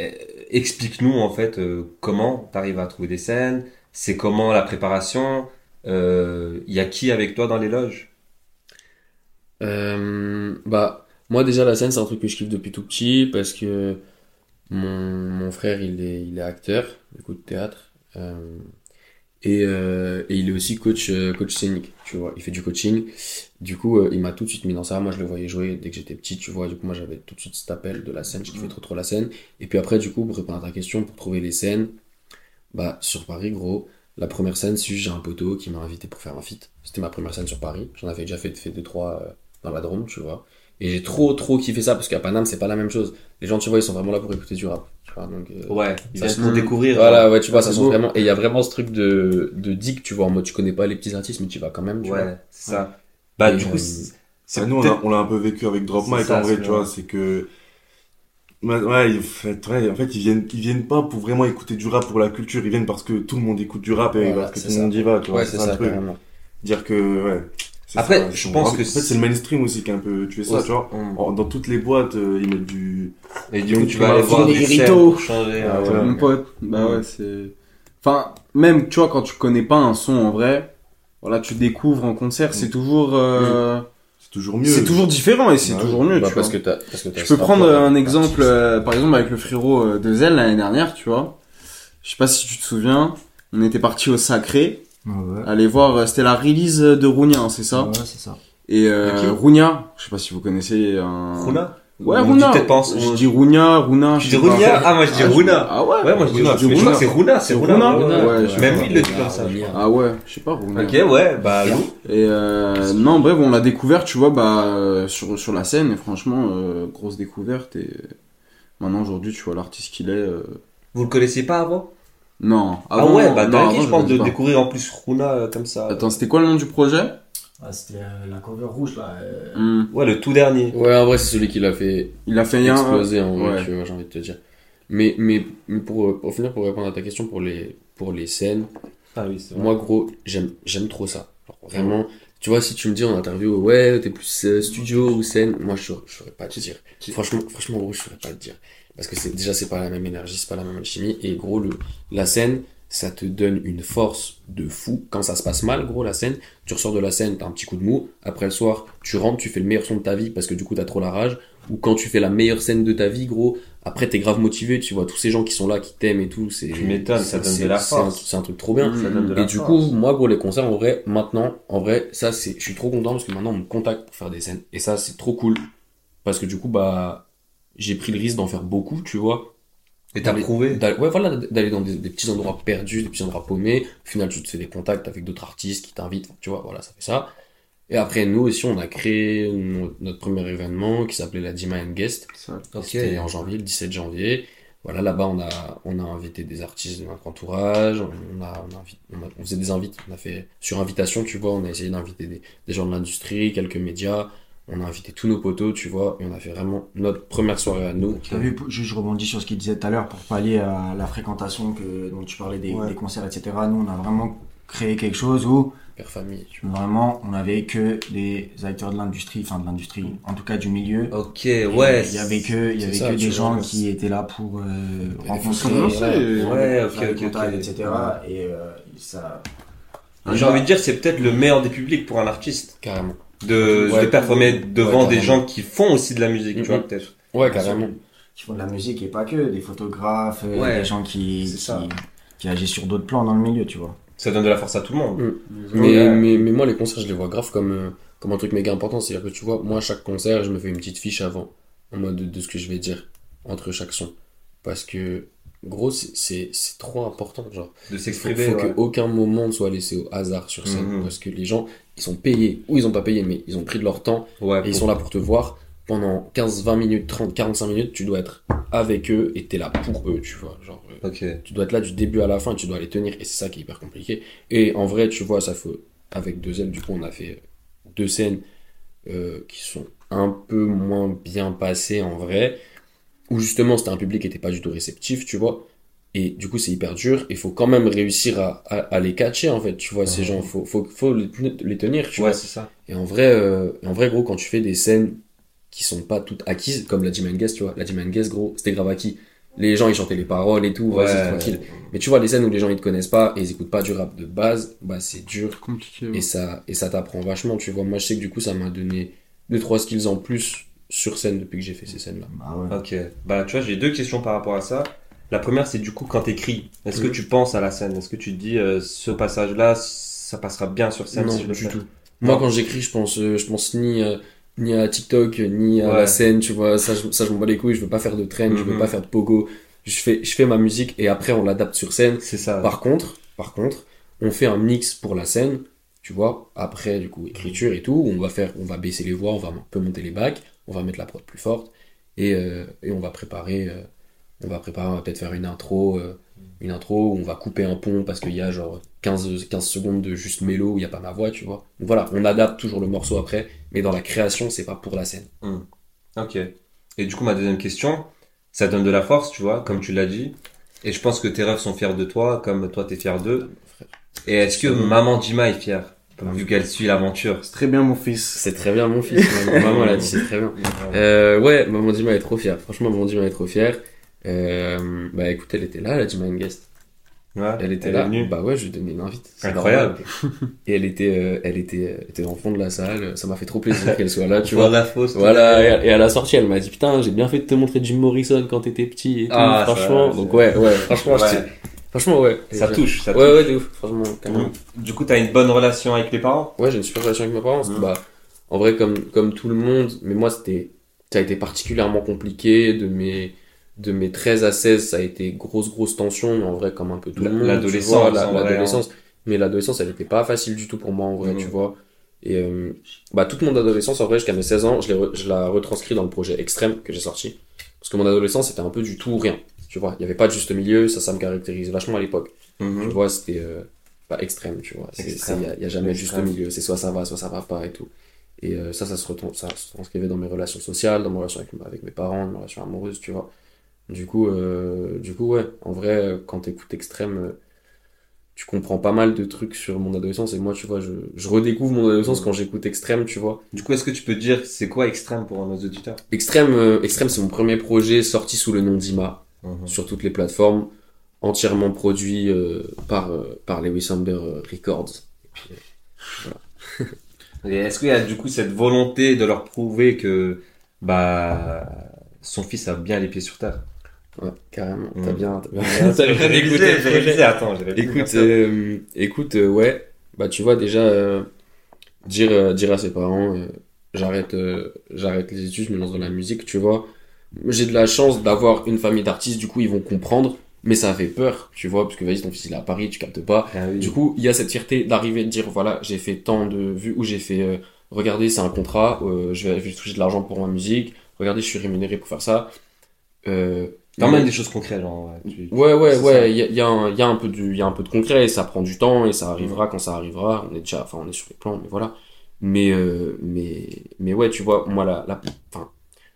Euh, Explique-nous, en fait, euh, comment t'arrives à trouver des scènes, c'est comment la préparation, euh, il y a qui avec toi dans les loges?
Euh, bah, moi déjà la scène c'est un truc que je kiffe depuis tout petit parce que mon, mon frère il est, il est acteur du coup de théâtre euh, et, euh, et il est aussi coach, euh, coach scénique, tu vois, il fait du coaching. Du coup, euh, il m'a tout de suite mis dans ça. Moi, je le voyais jouer dès que j'étais petit, tu vois. Du coup, moi, j'avais tout de suite cet appel de la scène. Je kiffais trop trop la scène. Et puis après, du coup, pour répondre à ta question, pour trouver les scènes, bah, sur Paris, gros, la première scène, c'est juste j'ai un poteau qui m'a invité pour faire un feat. C'était ma première scène sur Paris. J'en avais déjà fait, fait deux, trois euh, dans la Drôme, tu vois. Et j'ai trop, trop kiffé ça parce qu'à Paname, c'est pas la même chose. Les gens, tu vois, ils sont vraiment là pour écouter du rap. Tu vois, donc, euh,
Ouais, ils viennent
se-
pour découvrir.
voilà, ouais, tu vois, ça sent vraiment. Et il y a vraiment ce truc de, de dick, tu vois, en mode tu connais pas les petits artistes, mais tu vas quand même, tu vois.
Ouais, c'est ça. Bah,
Et,
du coup,
euh,
c'est c'est
Ah, nous, on l'a- on l'a un peu vécu avec Drop Mike
ça,
en vrai, tu vois, c'est que. Ouais, ouais, en fait, ouais, en fait, ils viennent, ils viennent pas pour vraiment écouter du rap pour la culture, ils viennent parce que tout le monde écoute du rap et
Voilà,
parce que tout le monde y va, tu vois.
Ouais, c'est
le
ça,
truc. Dire que, ouais.
Après,
ça,
je pense
en
que
fait,
c'est-
le mainstream aussi qui est un peu tué ça,
Ouais.
tu vois. En- Dans toutes les boîtes, euh, ils mettent du.
Et du coup, tu
tu
vas aller voir des pour changer.
Ah
euh,
ouais.
Mon pote, bah ouais, c'est. Enfin, même, tu vois, quand tu connais pas un son en vrai, voilà, tu découvres en concert, c'est toujours. euh,
C'est toujours mieux.
C'est toujours différent et c'est
Bah
toujours mieux,
Bah,
tu
parce
vois.
que t'as, parce que t'as
Je peux prendre un exemple, euh, par exemple, avec le frérot euh, de Zell l'année dernière, tu vois. Je sais pas si tu te souviens, on était parti au Sacré,
Ouais, ouais.
aller voir, euh, c'était la release de Rounia, hein, c'est ça
Ouais, c'est ça.
Et euh, Rounia, je sais pas si vous connaissez un...
Runa?
Ouais,
dit
Runa.
pas en-
Je dis Rounia, Runa.
Tu
je
dis. Runia Ah, moi je dis
Ah,
Runa.
Ah ouais
Ouais, moi je dis
Runa,
Runa. je crois que c'est Runa, c'est Runa.
Runa
Même lui, il le dit comme ça.
Runa.
Ah ouais, je sais pas, Runa.
Ok, ouais, bah.
Et euh, non, bref, on l'a découvert, tu vois, bah, euh, sur, sur la scène, et franchement, euh, grosse découverte. Et maintenant, aujourd'hui, tu vois l'artiste qu'il est. euh,
Vous le connaissiez pas avant?
Non.
Ah
avant-
ouais, bah, t'as je pense, de découvrir en plus Runa comme ça.
Attends, c'était quoi le nom du projet?
Ah, c'était euh, la cover rouge, là. euh,
Hmm.
Ouais, le tout dernier.
Ouais, en vrai, c'est celui qui l'a fait
Il a fait un.
exploser, en vrai,
ouais.
tu vois, j'ai envie de te dire. Mais, mais, mais pour, euh, pour finir, pour répondre à ta question, pour les, pour les scènes,
Ah oui, c'est vrai.
moi, gros, j'aime, j'aime trop ça. Genre, vraiment, tu vois, si tu me dis en interview, ouais, t'es plus euh, studio ou scène, moi, je saurais- je saurais pas te dire. Franchement, franchement, gros, je saurais pas te dire. Parce que c'est, déjà, c'est pas la même énergie, c'est pas la même alchimie. Et gros, le, la scène, ça te donne une force de fou. Quand ça se passe mal, gros, la scène, tu ressors de la scène, t'as un petit coup de mou. Après le soir, tu rentres, tu fais le meilleur son de ta vie parce que du coup, t'as trop la rage. Ou quand tu fais la meilleure scène de ta vie, gros, après, t'es grave motivé, tu vois tous ces gens qui sont là, qui t'aiment et tout. C'est,
Tu m'étonnes, ça donne de la force.
C'est un truc trop bien.
Ça donne de la
Et du
force.
coup, moi, gros, les concerts, en vrai, maintenant, en vrai, ça, c'est, je suis trop content parce que maintenant, on me contacte pour faire des scènes. Et ça, c'est trop cool. Parce que du coup, bah, j'ai pris le risque d'en faire beaucoup, tu vois.
Et t'as
D'aller-
prouvé.
d'aller- Ouais, voilà, d'aller dans des, des petits endroits perdus, des petits endroits paumés. Au final, tu te fais des contacts avec d'autres artistes qui t'invitent, tu vois, voilà, ça fait ça. Et après, nous aussi, on a créé no- notre premier événement qui s'appelait la Dima and Guest.
Ça.
Ok.
C'était en janvier, le 17 janvier. Voilà, là-bas, on a, on a invité des artistes de notre entourage. On a, on a, on a- on faisait des invites. On a fait, sur invitation, tu vois, on a essayé d'inviter des, des gens de l'industrie, quelques médias. On a invité tous nos potos, tu vois, et on a fait vraiment notre première soirée à nous.
T'as vu, juste je rebondis sur ce qu'il disait tout à l'heure pour pallier à la fréquentation que, dont tu parlais des,
Ouais.
des concerts, etc. Nous, on a vraiment créé quelque chose où
Père famille, tu
vraiment on avait que des acteurs de l'industrie, enfin de l'industrie, en tout cas du milieu.
Ok,
Et
ouais.
Il y avait que, il y avait
ça,
que
tu
des gens
ouais.
qui étaient là pour euh, rencontrer,
Commencer,
Ouais.
Ouais, ok, ok,
contacts,
ok.
etc. Et euh, ça.
J'ai envie de dire, c'est peut-être le meilleur des publics pour un artiste.
carrément.
De,
Ouais,
de performer devant
ouais,
des gens qui font aussi de la musique, tu vois,
Mhm.
peut-être.
Ouais, carrément.
Qui font de la musique et pas que, des photographes, euh,
Ouais,
des gens qui, qui, qui agissent sur d'autres plans dans le milieu, tu vois.
Ça donne de la force à tout le monde.
Mm. Mais,
Ouais.
mais, mais moi, les concerts, je les vois grave comme, euh, comme un truc méga important. C'est-à-dire que tu vois, moi, à chaque concert, je me fais une petite fiche avant, en mode de, de ce que je vais dire entre chaque son. Parce que, gros, c'est- trop important. Genre,
De
il faut,
s'exprimer.
faut
ouais.
qu'aucun moment ne soit laissé au hasard sur scène.
Mhm.
Parce que les gens, ils sont payés, ou ils ont pas payé, mais ils ont pris de leur temps.
Ouais,
et ils sont là pour te voir. Pendant 15, 20 minutes, 30, 45 minutes, tu dois être avec eux et t'es là pour eux, tu vois. Genre, euh, tu dois être là du début à la fin et tu dois les tenir et c'est ça qui est hyper compliqué. Et en vrai tu vois ça faut avec deux ailes du coup on a fait deux scènes euh, qui sont un peu moins bien passées en vrai où justement c'était un public qui était pas du tout réceptif tu vois et du coup c'est hyper dur il faut quand même réussir à, à, à les catcher en fait tu vois ces gens faut, faut, faut les, les tenir tu
Ouais,
vois
c'est ça.
et en vrai, euh, en vrai, gros, quand tu fais des scènes qui sont pas toutes acquises, comme la Jim and Guest, tu vois, la Jim and Guest, gros, c'était grave acquis. Les gens, ils chantaient les paroles et tout,
Ouais.
vas-y, tranquille. Mais tu vois, les scènes où les gens, ils te connaissent pas et ils écoutent pas du rap de base, bah, c'est dur.
compliqué.
Et ça, et ça t'apprend vachement, tu vois. Moi, je sais que du coup, ça m'a donné deux, trois skills en plus sur scène depuis que j'ai fait ces scènes-là.
Bah ouais.
Ok. Bah, tu vois, j'ai deux questions par rapport à ça. La première, c'est du coup, quand t'écris, est-ce que
Mhm.
tu penses à la scène? Est-ce que tu te dis, euh, ce passage-là, ça passera bien sur scène
non,
si je le
du tout. Moi, quand j'écris, je pense, euh, je pense ni à, ni à TikTok, ni à
Ouais.
la scène, tu vois. Ça, je, ça, je m'en bats les couilles. Je veux pas faire de trend, je veux
Mhm.
pas faire de pogo. Je fais, je fais ma musique et après, on l'adapte sur scène.
C'est ça.
Par contre, par contre, on fait un mix pour la scène, tu vois, après du coup écriture et tout, on va faire, on va baisser les voix, on va un peu monter les bacs, on va mettre la prod plus forte et, euh, et on va préparer, euh, on va préparer, on va peut-être faire une intro, euh, une intro où on va couper un pont parce qu'il y a genre 15, 15 secondes de juste mélo où il n'y a pas ma voix, tu vois. Donc voilà, on adapte toujours le morceau après, mais dans la création, c'est pas pour la scène.
Ok. Et du coup, ma deuxième question, ça donne de la force, tu vois, comme tu l'as dit. Et je pense que tes rêves sont fiers de toi, comme toi t'es fier d'eux. Et est-ce que maman Jima est fière, vu qu'elle suit l'aventure?
C'est très bien, mon fils.
C'est très bien mon fils, *laughs* maman, maman l'a dit, c'est très bien. Euh, ouais, maman Dima est trop fière. Franchement, maman Dima est trop fière. Euh, bah écoute, elle était là, la Dima Guest.
Ouais,
Elle était là.
venue.
Bah ouais, je lui ai donné une invite.
Incroyable. *laughs*
Et elle était, euh, elle était, elle était dans le fond de la salle. Ça m'a fait trop plaisir *laughs* qu'elle soit là, tu vois.
la fausse.
Voilà, et, et à la sortie, elle m'a dit Putain, j'ai bien fait de te montrer Jim Morrison quand t'étais petit et tout.
Ah,
franchement,
ça,
donc ouais, ouais, franchement,
Ouais.
franchement, ouais.
Ça touche, ça
Ouais,
touche.
ouais, de ouf, franchement, carrément.
Du coup, t'as une bonne relation avec les parents?
Ouais, j'ai une super relation avec mes parents.
Mhm.
Bah, en vrai, comme, comme tout le monde, mais moi, c'était, ça a été particulièrement compliqué. De mes, de mes 13 à 16, ça a été grosse, grosse tension, mais en vrai, comme un peu tout le monde.
L'adolescence,
tu vois, la-
en vrai, hein.
L'adolescence. Mais l'adolescence, elle était pas facile du tout pour moi, en vrai, tu vois. Et, euh, bah, toute mon adolescence, en vrai, jusqu'à mes 16 ans, je, re- je la retranscris dans le projet Extrême que j'ai sorti. Parce que mon adolescence, c'était un peu du tout ou rien. Tu vois, il y avait pas de juste milieu, ça, ça me caractérise vachement à l'époque. Tu vois, c'était euh, pas extrême, tu vois. Il
Extrême.
n'y a, jamais de juste
Extrême.
milieu. C'est soit ça va, soit ça va pas et tout. Et euh, ça, ça se, ça se transcrivait dans mes relations sociales, dans mes relations avec, avec mes parents, dans mes relations amoureuses, tu vois. Du coup, euh, du coup ouais, en vrai, quand t'écoutes Extrême, euh, tu comprends pas mal de trucs sur mon adolescence. Et moi, tu vois, je, je redécouvre mon adolescence quand j'écoute Extrême, tu vois.
Du coup, est-ce que tu peux dire c'est quoi extrême pour nos auditeurs
Extrême, euh, Extrême c'est mon premier projet sorti sous le nom d'Ima. sur toutes les plateformes, entièrement produit euh, par, par Lewis Amber Records. Et puis, *laughs*
Et est-ce qu'il y a du coup cette volonté de leur prouver que bah son fils a bien les pieds sur terre?
Ouais, carrément, t'as bien, *laughs* t'as bien, bien écouté
révisé, attends.
Écoute, euh, écoute, euh, ouais, bah tu vois déjà euh, dire euh, dire à ses parents, euh, j'arrête euh, j'arrête les études, je me lance dans la musique, tu vois. J'ai de la chance d'avoir une famille d'artistes, du coup ils vont comprendre, mais ça fait peur, tu vois, parce que vas-y ton fils il est à Paris, tu captes pas.
Ah oui.
Du coup, il y a cette fierté d'arriver de dire voilà, j'ai fait tant de vues ou j'ai fait euh, regardez, c'est un contrat, euh, je, vais, je vais toucher de l'argent pour ma musique, regardez, je suis rémunéré pour faire ça. Euh,
T'emmènes des choses concrètes, genre. ouais, tu-
Ouais, ouais, ouais, il y a, il y, a un- il y a un peu de, il y a un peu de concret, et ça prend du temps, et ça arrivera quand ça arrivera, on est déjà, enfin, on est sur les plans, mais voilà. Mais, euh, mais, mais ouais, tu vois, moi, la, la, enfin,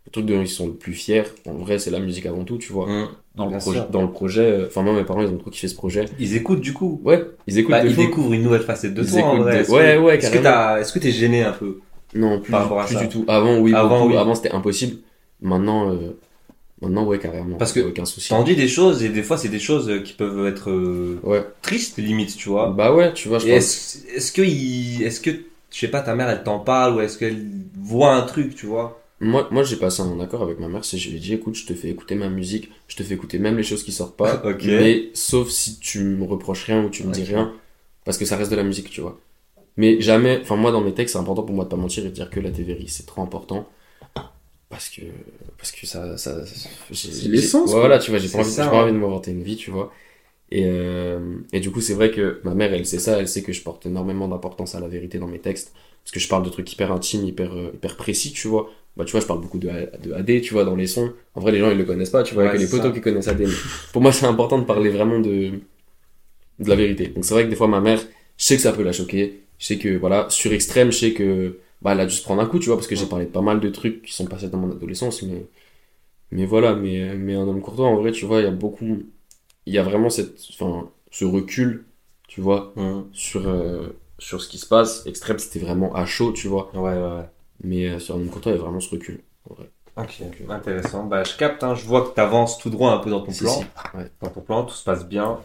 le truc dont ils sont le plus fiers, en vrai, c'est la musique avant tout, tu vois.
Mmh.
Dans le,
sûr.
dans le projet, euh, enfin, moi, mes parents, ils ont trop kiffé ce projet.
Ils écoutent du coup.
Ouais, ils écoutent
Bah,
de
ils
fou.
découvrent une nouvelle facette de
Ils
toi en vrai.
de-
Est-ce
Ouais,
que-
ouais,
Est-ce que
carrément.
t'as, est-ce que t'es gêné un peu
Non, plus,
Par rapport à
plus
ça.
du tout. Avant, oui,
Avant,
beaucoup.
oui.
Avant, c'était impossible. Maintenant, euh, maintenant, ouais, carrément.
Parce que
aucun souci.
T'en dis des choses et des fois c'est des choses euh, qui peuvent être euh,
Ouais.
tristes limite, tu vois.
Bah ouais, tu vois, je
Et
pense.
est-ce, que il, est-ce que je sais pas ta mère elle t'en parle ou est-ce qu'elle voit un truc, tu vois?
Moi, moi j'ai passé un accord avec ma mère, c'est je lui ai dit, écoute, je te fais écouter ma musique, je te fais écouter même les choses qui sortent pas, *laughs* mais sauf si tu me reproches rien ou tu me dis rien, parce que ça reste de la musique, tu vois. Mais jamais, enfin moi dans mes textes, c'est important pour moi de pas mentir et de dire que la TVRI c'est trop important, parce que, parce que ça, ça,
C'est l'essence, quoi.
Voilà, tu vois, j'ai pas envie,
ça,
j'ai pas
ouais.
envie de m'inventer une vie, tu vois. Et, euh, et du coup, c'est vrai que ma mère, elle sait ça, elle sait que je porte énormément d'importance à la vérité dans mes textes, parce que je parle de trucs hyper intimes, hyper, euh, hyper précis, tu vois. Bah, tu vois, je parle beaucoup de, de AD, tu vois, dans les sons. En vrai, les gens, ils le connaissent pas, tu vois,
Ouais,
que les potos qui connaissent AD. Mais pour moi, c'est important de parler vraiment de, de la vérité. Donc, c'est vrai que des fois, ma mère, je sais que ça peut la choquer. Je sais que, voilà, sur extrême, je sais que, bah, elle a dû se prendre un coup, tu vois, parce que j'ai parlé de pas mal de trucs qui sont passés dans mon adolescence, mais, mais voilà, mais, mais un homme courtois, en vrai, tu vois, il y a beaucoup, il y a vraiment cette, enfin, ce recul, tu vois, sur, euh, sur ce qui se passe. Extrême, c'était vraiment à chaud, tu vois.
Ouais, ouais, ouais.
Mais euh, sur un homme courtois, il y a vraiment ce recul. en vrai.
Ok, intéressant. Bah, je capte, hein, je vois que t'avances tout droit un peu dans ton
Si,
plan.
si. Ouais.
Dans ton plan, tout se passe bien.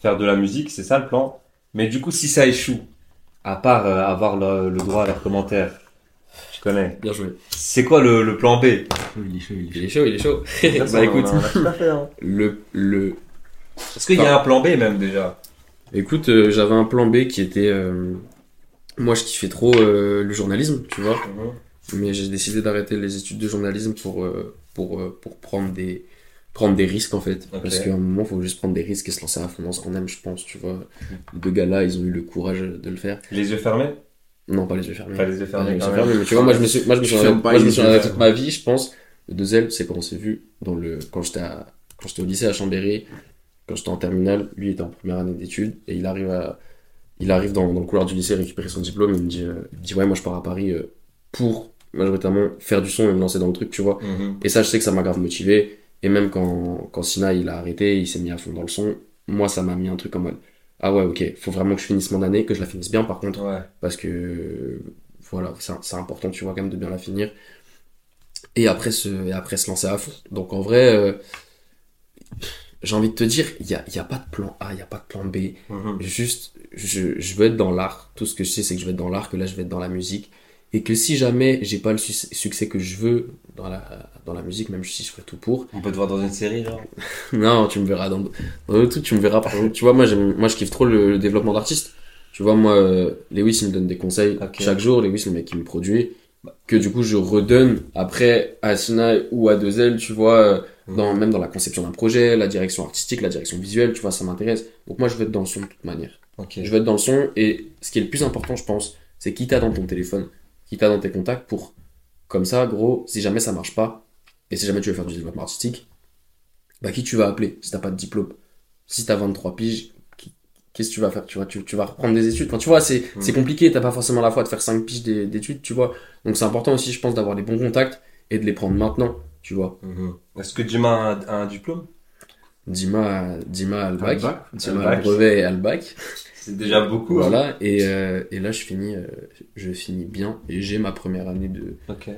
Faire de la musique, c'est ça le plan. Mais du coup, si ça échoue, à part euh, avoir le, le droit à leurs commentaires, je connais.
Bien joué.
C'est quoi le, le plan B?
Il est chaud, il est chaud.
Il est chaud, il est chaud. *laughs* Bah écoute,
hein.
le, le,
Est-ce qu'il y a un plan B même déjà?
Écoute, euh, j'avais un plan B qui était, euh, moi je kiffais trop euh, le journalisme, tu vois. mais j'ai décidé d'arrêter les études de journalisme pour, euh, pour, euh, pour prendre, des, prendre des risques en fait. Parce qu'à un moment, il faut juste prendre des risques et se lancer à fond dans ce qu'on aime, je pense, tu vois. Les deux gars-là, ils ont eu le courage de le faire.
Les yeux fermés?
Non, pas les yeux fermés.
Pas les yeux fermés
les yeux
quand
fermés,
même.
mais tu vois, moi je me suis, moi, je me suis, moi, je me suis
fermés.
toute ma vie, je pense. Le deuxième, c'est quand on s'est vu dans le, quand j'étais à, quand j'étais au lycée à Chambéry, quand j'étais en terminale, lui était en première année d'études et il arrive à, il arrive dans, dans le couloir du lycée récupérer son diplôme, il me dit, euh, il me dit ouais, moi je pars à Paris euh, pour majoritairement faire du son et me lancer dans le truc, tu vois.
Mhm.
Et ça, je sais que ça m'a grave motivé. Et même quand, quand Sina il a arrêté, il s'est mis à fond dans le son, moi ça m'a mis un truc en mode, ah ouais, ok, faut vraiment que je finisse mon année, que je la finisse bien par contre.
Ouais.
parce que voilà c'est important tu vois quand même de bien la finir et après se et après se lancer à fond. Donc en vrai euh, j'ai envie de te dire il y a, y a pas de plan A il y a pas de plan B.
Mhm.
juste je, je veux être dans l'art. Tout ce que je sais c'est que je vais être dans l'art que là je vais être dans la musique et que si jamais j'ai pas le su- succès que je veux dans la dans la musique même si je ferais tout pour
On peut te voir dans une série, genre *laughs*
non, tu me verras dans, dans d'autres trucs, tu me verras par exemple. Tu vois, moi, moi, je kiffe trop le, le développement d'artistes. Tu vois, moi, euh, Lewis, il me donne des conseils
Ok.
chaque jour. Lewis, le mec qui me produit, que du coup, je redonne après à Sina ou à Dezel, tu vois, euh, dans, même dans la conception d'un projet, la direction artistique, la direction visuelle, tu vois, ça m'intéresse. Donc, moi, je veux être dans le son de toute manière.
Ok.
Je veux être dans le son et ce qui est le plus important, je pense, c'est qui t'a dans ton téléphone, qui t'a dans tes contacts pour, comme ça, gros, si jamais ça marche pas, et si jamais tu veux faire du développement artistique, bah qui tu vas appeler si t'as pas de diplôme? Si t'as 23 piges, qu'est-ce que tu vas faire? Tu vois, tu, tu vas reprendre des études? Enfin, tu vois, c'est
Mm.
c'est compliqué, t'as pas forcément la foi de faire 5 piges d'é- d'études, tu vois. Donc c'est important aussi, je pense, d'avoir les bons contacts et de les prendre maintenant, tu vois.
Mhm. Est-ce que Dima a un, a un diplôme?
Dima, Dima a le bac, Dima a le brevet et a le bac.
C'est déjà beaucoup. hein.
Voilà, et, euh, et là je finis, euh, je finis bien et j'ai ma première année de,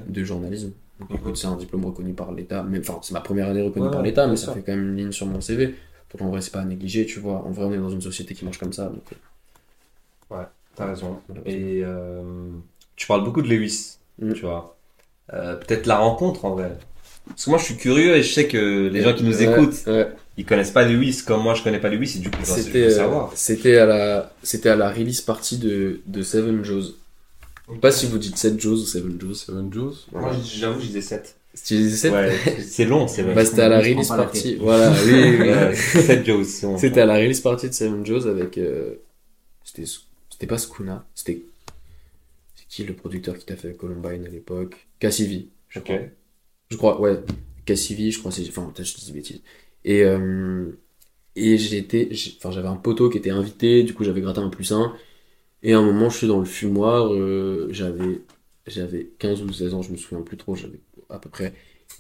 de journalisme. Donc,
Mhm.
écoute, c'est un diplôme reconnu par l'État. Mais enfin, c'est ma première année reconnue
Ouais,
par l'État, mais ça fait quand même une ligne sur mon CV. Donc en vrai, c'est pas à négliger, tu vois. En vrai, on est dans une société qui marche comme ça. Donc, euh,
T'as raison. Et euh, tu parles beaucoup de Lewis,
Mm.
tu vois. Euh, Peut-être la rencontre en vrai. Parce que moi je suis curieux et je sais que les gens qui nous
Ouais,
écoutent,
ouais.
ils connaissent pas Lewis comme moi je connais pas Lewis et du coup je veux
C'était, euh,
savoir.
c'était à la, c'était à la release party de, de Seven Joes. Je sais pas si vous dites 7 Joes ou Seven Joes.
Seven Joes.
Moi j'avoue je disais 7.
Si tu disais 7
Ouais, c'est long, c'est vrai.
Bah, c'était à la release
tête.
Voilà, oui, oui.
Ouais, 7 Joe c'est bon.
C'était à la release party de Seven Joes avec. euh, c'était, c'était pas Skuna, c'était. C'est qui le producteur qui t'a fait Columbine à l'époque? Cassivi, je
Ok.
crois. Je crois, ouais. Cassivi, je crois, c'est. Enfin, je dis des bêtises. Et. euh, et j'étais. Enfin, j'avais un poteau qui était invité, du coup, j'avais gratté un plus un. Et à un moment, je suis dans le fumoir, euh, j'avais, j'avais 15 ou 16 ans, je me souviens plus trop, j'avais à peu près.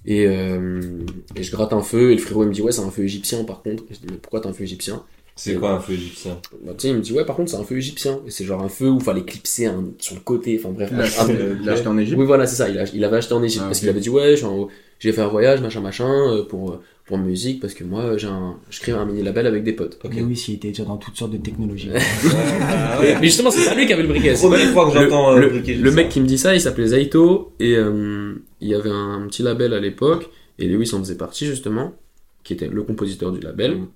Et, euh, et je gratte un feu, et le frérot il me dit, ouais, c'est un feu égyptien par contre. Et je dis, mais pourquoi t'as un feu égyptien?
C'est quoi un feu égyptien
bah, sais, il me dit, ouais, par contre, c'est un feu égyptien. Et c'est genre un feu où il fallait clipser un, sur le côté, enfin bref.
Il l'a
Ah,
acheté, il l'a acheté en Égypte.
oui, voilà, c'est ça. Il, a- il avait acheté en Égypte.
Ah,
parce qu'il avait dit, ouais, j'ai fait un voyage, machin, machin, euh, pour, euh, pour musique, parce que moi, j'ai un, je crée un mini label avec des potes.
Ok.
Mais oui, il était déjà dans toutes sortes de technologies. *laughs*
Ah ouais.
Mais justement, c'est pas lui qui avait le briquet. c'est
Première fois que
le,
j'entends euh,
le-
briquet
le mec qui me dit ça, il s'appelait Zaito et euh, il y avait un petit label à l'époque et Lewis en faisait partie justement, qui était le compositeur du label.
Mm.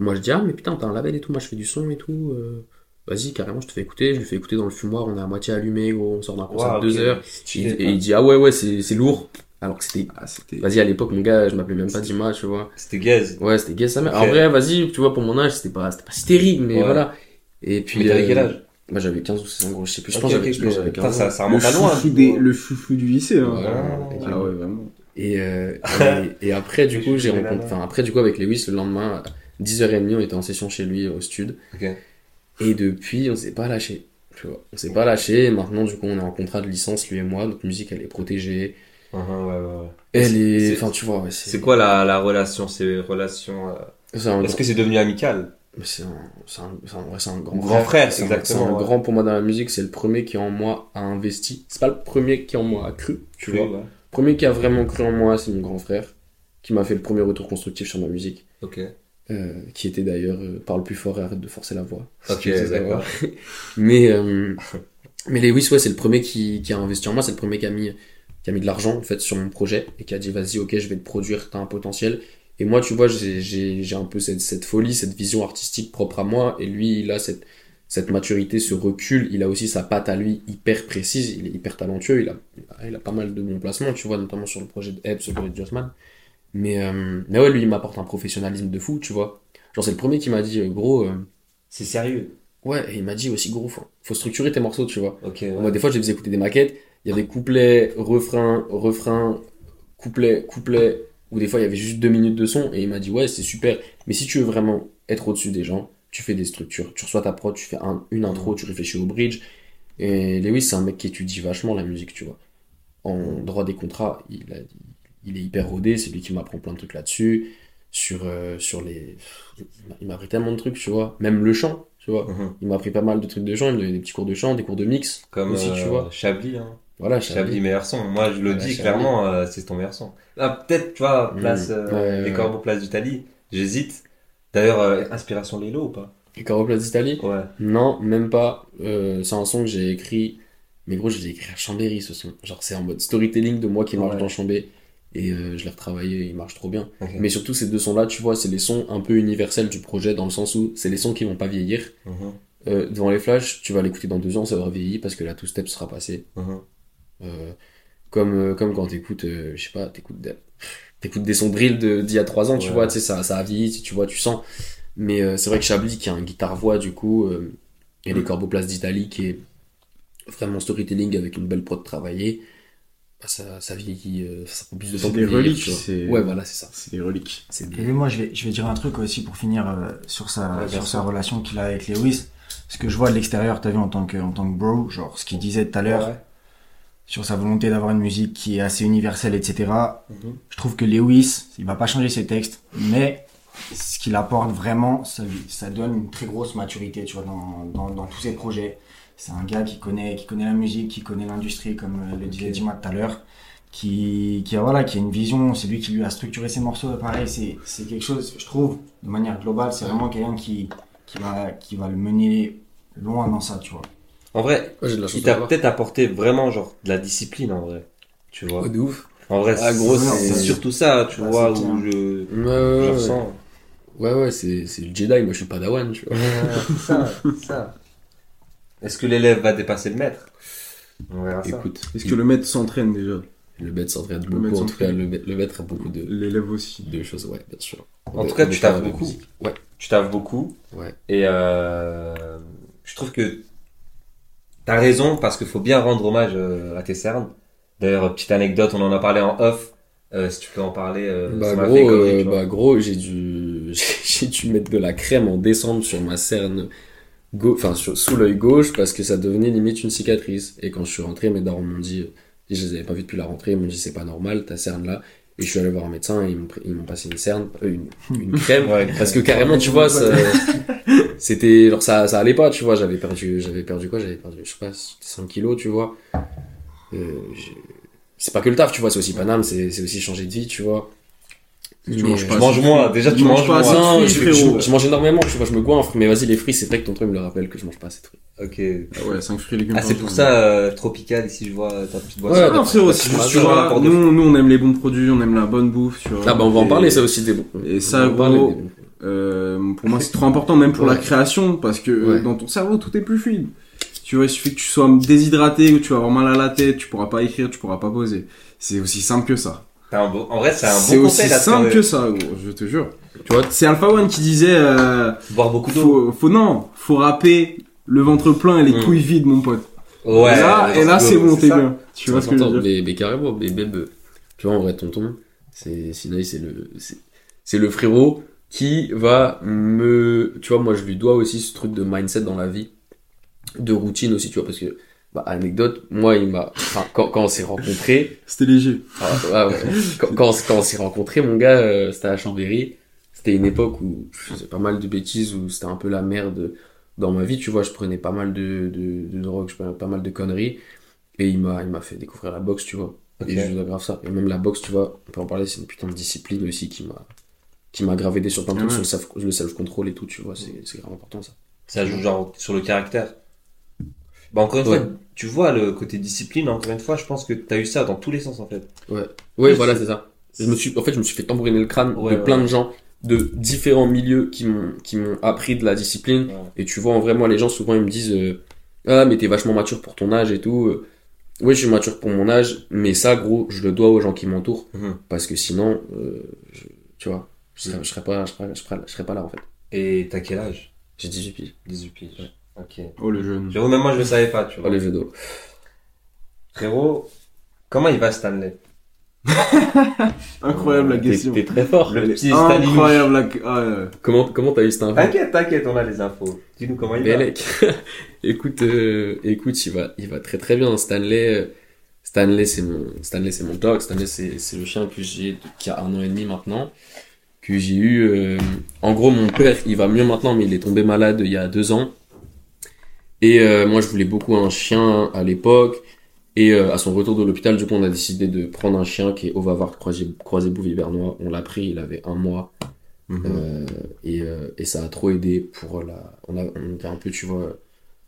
Moi je dis ah mais putain t'as un label et tout, moi je fais du son et tout. euh, Vas-y carrément je te fais écouter, je lui fais écouter dans le fumoir, on est à moitié allumé gros, on sort d'un concert
Wow,
de deux
ok.
heures et, et il dit ah ouais ouais c'est c'est lourd alors que c'était
Ah, c'était.
vas-y à l'époque mon gars je m'appelais même pas Dima tu vois
C'était gaze.
ouais c'était gay sa mère
Ok.
en vrai vas-y tu vois pour mon âge c'était pas c'était pas si terrible mais
Ouais.
voilà et puis
Mais t'avais
euh,
quel âge?
moi j'avais 15 ou 16 ans gros je sais plus je pense que j'avais je pense que
ok.
j'avais
Putain,
15 ans.
ça, ça
Le
remonte à loin.
des, le foufou du lycée, hein.
Ouais,
Ah ouais, vraiment.
Et, euh, et, *laughs* et après, du coup, j'ai rencontré, enfin, après, du coup, avec Lewis, le lendemain, 10h30, on était en session chez lui au stud.
Ok.
Et depuis, on s'est pas lâché. Tu vois, on s'est pas lâché. Et maintenant, du coup, on est en contrat de licence, lui et moi. Notre musique, elle est protégée.
Mhm, ouais, ouais, ouais.
Elle est, enfin, tu vois, ouais,
C'est quoi la, la relation? C'est relation. euh,
un,
Est-ce que c'est devenu amical?
C'est un, un, un, ouais, c'est un grand,
Grand frère,
C'est un-
exactement,
C'est un grand pour moi dans la musique. C'est le premier qui en moi a investi. C'est pas le premier qui en moi a cru, tu vois. Le premier qui a vraiment cru en moi, c'est mon grand frère, qui m'a fait le premier retour constructif sur ma musique.
Ok.
Euh, qui était d'ailleurs euh, Parle plus fort et arrête de forcer la voix.
Ok, d'accord. *laughs*
mais, euh, mais Lewis, ouais, c'est le premier qui, qui a investi en moi, c'est le premier qui a mis, qui a mis de l'argent en fait sur mon projet et qui a dit vas-y, ok, je vais te produire, t'as un potentiel. Et moi, tu vois, j'ai- un peu cette, cette folie, cette vision artistique propre à moi, et lui, il a cette, cette maturité, ce recul, il a aussi sa patte à lui hyper précise, il est hyper talentueux, il a, il a pas mal de bons placements, tu vois, notamment sur le projet de Ebb, sur le projet de Jossman. Mais, euh, mais ouais, lui, il m'apporte un professionnalisme de fou, tu vois. Genre, c'est le premier qui m'a dit, euh, gros, euh,
C'est sérieux.
ouais, et il m'a dit aussi, gros, faut, faut structurer tes morceaux, tu vois.
Ouais.
Moi, des fois, je les faisais écouter des maquettes, il y avait couplet, refrain, refrain, couplet, couplet, ou des fois, il y avait juste deux minutes de son, et il m'a dit, ouais, c'est super, mais si tu veux vraiment être au-dessus des gens, tu fais des structures. Tu reçois ta prod, tu fais un- une intro, tu réfléchis au bridge. Et Lewis, c'est un mec qui étudie vachement la musique, tu vois. En droit des contrats, il, a- il est hyper rodé, c'est lui qui m'apprend plein de trucs là-dessus. Sur, euh, sur les. Il m'a appris tellement de trucs, tu vois. Même le chant, tu vois.
Mhm.
Il m'a appris pas mal de trucs de chant, il me donnait des petits cours de chant, des cours de mix.
Comme
aussi, tu vois.
Chablis, hein.
Voilà,
Chablis, meilleur son. Moi, je le dis
Chablis.
clairement, euh, c'est ton meilleur son. Ah, peut-être, tu vois,
Mm.
place, euh,
Ouais,
les corbeaux, place d'Italie. J'hésite. D'ailleurs, euh, inspiration Lilo ou pas?
Et Caroplas d'Italie?
Ouais.
Non, même pas. Euh, c'est un son que j'ai écrit. Mais gros, je l'ai écrit à Chambéry ce son. Genre, c'est en mode storytelling de moi qui marche
Ouais.
dans Chambé. Et euh, je l'ai retravaillé, il marche trop bien. Mais surtout, ces deux sons-là, tu vois, c'est les sons un peu universels du projet, dans le sens où c'est les sons qui vont pas vieillir.
Mhm.
Euh, devant les flashs, tu vas l'écouter dans deux ans, ça aura vieilli parce que la two-step sera passée.
Mhm.
Euh, comme, comme quand t'écoutes, je sais pas, t'écoutes des, t'écoutes des sons drill de- d'il y a trois ans, tu
Ouais.
vois, tu sais, ça, ça a vieilli, tu vois, tu sens. Mais c'est vrai que Chablis, qui a un guitare-voix, du coup, et les Corbeaux Place d'Italie, qui est vraiment storytelling avec une belle prod travaillée, ça, ça vieillit, euh, ça prend plus de temps
C'est des reliques,
tu vois.
c'est-
Ouais, voilà, c'est ça.
C'est des reliques.
C'est
Et
des...
puis moi, je vais, je vais dire un truc aussi pour finir euh, sur sa,
Ouais,
sur sa relation qu'il a avec Lewis. Ce que je vois de l'extérieur, t'as vu, en tant que, en tant que bro, genre ce qu'il disait tout à l'heure,
Ouais.
sur sa volonté d'avoir une musique qui est assez universelle, etc.
Mhm.
Je trouve que Lewis, il va pas changer ses textes, mais ce qu'il apporte vraiment, ça, lui- ça donne une très grosse maturité, tu vois, dans, dans, dans tous ses projets. C'est un gars qui connaît, qui connaît la musique, qui connaît l'industrie, comme euh, le disait Dima tout à l'heure, qui, qui a, voilà, qui a une vision, c'est lui qui lui a structuré ses morceaux, pareil, c'est, c'est quelque chose, je trouve, de manière globale, c'est vraiment quelqu'un qui, qui va, qui va le mener loin dans ça, tu vois.
En vrai,
Ouais,
il t'a peut-être apporté vraiment, genre, de la discipline, en vrai. Tu vois.
Ouais, de ouf.
En vrai,
Ah, gros,
c'est surtout ça, tu vois, où je,
Ouais, ouais,
je
ouais.
ressens.
Ouais, ouais, c'est c'est le Jedi, moi je suis pas Dawan, tu vois.
ça, ça. Est-ce que l'élève va dépasser le maître? On verra ça.
Écoute,
Est-ce que le maître s'entraîne déjà?
Le maître s'entraîne
Le maître
beaucoup, en tout cas, le, ma- le maître a beaucoup de,
L'élève aussi.
de choses, ouais, bien sûr.
En tout cas, tu taffes beaucoup.
musique. Ouais,
Tu taffes beaucoup.
ouais.
Et euh, je trouve que t'as raison parce qu'il faut bien rendre hommage euh, à tes cernes. D'ailleurs, petite anecdote, on en a parlé en off. Euh, si tu peux en parler, euh,
Bah
ça m'a
gros,
fait
euh, bah gros, j'ai dû, *laughs* j'ai dû mettre de la crème en décembre sur ma cerne enfin, sous l'œil gauche parce que ça devenait limite une cicatrice. Et quand je suis rentré, mes darons m'ont dit, je les avais pas vus depuis la rentrée, ils m'ont dit c'est pas normal, ta cerne là. Et je suis allé voir un médecin et ils m'ont pris- ils m'ont passé une cerne, euh, une, une crème. *laughs*
Ouais,
Parce que carrément, tu vois, *laughs* c'était, alors ça, ça allait pas, tu vois, j'avais perdu, j'avais perdu quoi, j'avais perdu, je sais pas, 5 kilos, tu vois. Euh, c'est pas que le taf, tu vois, c'est aussi Paname, c'est, c'est aussi changer de vie, tu vois.
Tu
Mais,
manges
euh,
pas
Je mange moins.
fruits.
Déjà, tu manges
pas assez
moins.
de
non,
fruits,
je,
frérot.
je- je mange énormément, tu vois, je me goinfre, mais vas-y, les fruits, c'est vrai que ton truc me le rappelle que je mange pas assez de fruits.
Ok.
Ah ouais, 5 fruits et légumes.
Ah, c'est
jour.
pour ça, euh, tropical, ici, je vois ta petite boisson.
Ouais,
Ah, non, frérot,
bah,
c'est juste, tu vois, nous, nous, on aime les bons produits, on aime la bonne bouffe, tu vois.
Ah bah, on va en parler, ça aussi, des bons.
et ça, gros. Euh, pour moi, c'est trop *laughs* important, même pour
Ouais.
la création, parce que euh,
Ouais.
dans ton cerveau, tout est plus fluide. Tu vois, il suffit que tu sois déshydraté ou tu vas avoir mal à la tête, tu pourras pas écrire, tu pourras pas poser. C'est aussi simple que ça.
T'as un beau- En vrai, c'est un
C'est
bon
aussi
conseil, là,
simple que ça, gros, je te jure.
Tu vois,
C'est Alpha One qui disait, euh,
Boire beaucoup d'eau.
faut, faut, non, faut râper le ventre plein et les
Mm.
couilles vides, mon pote.
Ouais.
et là, et là, c'est bon, t'es
ça.
bien. Tu vois ce que je veux dire?
mais, mais carrément, mais même, euh, tu vois, en vrai, tonton, c'est, Sinaï, c'est le, c'est, c'est le frérot qui va me, tu vois, moi, je lui dois aussi ce truc de mindset dans la vie, de routine aussi, tu vois, parce que, bah, anecdote, moi, il m'a, enfin, quand, quand on s'est rencontrés,
C'était léger.
ah, ouais, ouais. quand, quand, on- quand on s'est rencontrés, mon gars, euh, c'était à Chambéry. C'était une époque où je faisais pas mal de bêtises, où c'était un peu la merde dans ma vie, tu vois. Je prenais pas mal de, de, de drogue, je prenais pas mal de conneries. Et il m'a, il m'a fait découvrir la boxe, tu vois.
Ok.
Et je lui dois grave ça. Et même la boxe, tu vois, on peut en parler, c'est une putain de discipline aussi qui m'a, qui m'a gravé des sur plein de
Ah
trucs,
ouais.
sur le self-control et tout, tu vois. C'est, c'est grave important, ça.
Ça joue genre sur le caractère. Bah encore une
Ouais.
fois, tu vois le côté discipline, encore une fois, je pense que t'as eu ça dans tous les sens en fait.
Ouais,
Oui,
voilà,
c'est-
ça. Je me suis, en fait, je me suis fait tambouriner le crâne
Ouais,
de plein
ouais.
de gens de différents milieux qui m'ont, qui m'ont appris de la discipline.
Ouais.
Et tu vois, en vrai, moi, les gens, souvent, ils me disent euh, Ah, mais t'es vachement mature pour ton âge et tout. Euh, Oui, je suis mature pour mon âge, mais ça, gros, je le dois aux gens qui m'entourent.
Mhm.
Parce que sinon, euh, je- tu vois, je serais, je, serais pas, je, serais, je, serais, je serais pas là, en fait.
Et t'as quel âge?
J'ai 18 piges.
18 piges. Ok.
Oh, le jeune.
J'avoue, même moi je le savais pas, tu
Oh,
vois.
les jeux d'eau.
Frérot, comment il va Stanley? *laughs*
Incroyable la question.
t'es très fort.
Le petit Stanley.
Incroyable la, ah, ouais.
Comment comment t'as eu cette info?
T'inquiète, t'inquiète, on a les infos. Dis-nous comment il va. *laughs*
Écoute, euh, écoute, il va, il va très très bien. Stanley, euh, Stanley, c'est mon, Stanley, c'est mon dog. Stanley, c'est, c'est le chien que j'ai, qui a un an et demi maintenant, que j'ai eu. euh, en gros, mon père, il va mieux maintenant, mais il est tombé malade il y a deux ans. Et euh, moi, je voulais beaucoup un chien à l'époque. Et euh, à son retour de l'hôpital, du coup, on a décidé de prendre un chien qui est Ovavart croisé, croisé bouvier bernois. On l'a pris, il avait un mois.
Mhm.
Euh, et, euh, et ça a trop aidé pour la. On a, on était un peu, tu vois,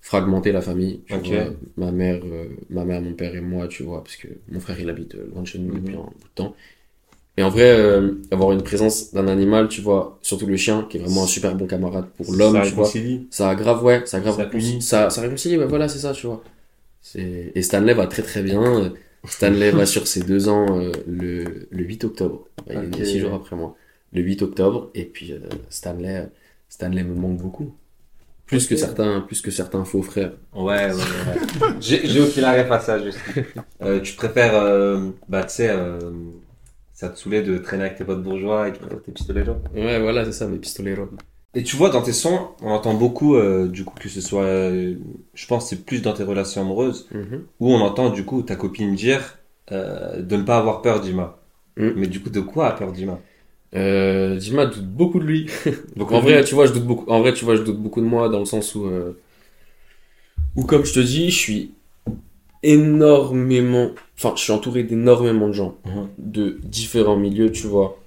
fragmenté la famille. Tu
Ok.
vois, ma mère, euh, ma mère, mon père et moi, tu vois, parce que mon frère il habite euh, loin de chez nous
Mhm.
depuis un bout de temps. Et en vrai, euh, avoir une présence d'un animal, tu vois, surtout le chien, qui est vraiment un super bon camarade pour l'homme, tu vois. Ça a grave, ouais, ça a grave
Ça
réconcilie. Ça, ça réconcilie, ouais, voilà, c'est ça, tu vois. Et Stanley va très très bien. *laughs* Stanley va sur ses deux ans euh, le, le 8 octobre. Il est
Ok.
né six jours après moi. Le 8 octobre. Et puis euh, Stanley, Stanley me manque beaucoup. Plus que certains, plus que certains faux frères.
Ouais, ouais, ouais. *laughs* j'ai, la ref à ça, juste. Euh, tu préfères, euh, bah, tu sais, euh, ça te saoulait de traîner avec tes potes bourgeois et qui portent tes.
Ouais, voilà, c'est ça, mes pistolets
Et tu vois, dans tes sons, on entend beaucoup, euh, du coup, que ce soit, euh, je pense, c'est plus dans tes relations amoureuses, où on entend, du coup, ta copine dire euh, de ne pas avoir peur d'Ima.
Mm.
Mais du coup, de quoi a peur d'Ima?
Dima doute beaucoup de lui. *laughs*
Donc,
en vrai, tu vois, je doute beaucoup. En vrai, tu vois, je doute beaucoup de moi dans le sens où, où comme je te dis, je suis énormément, enfin, je suis entouré d'énormément de gens
Mhm.
de différents milieux, tu vois.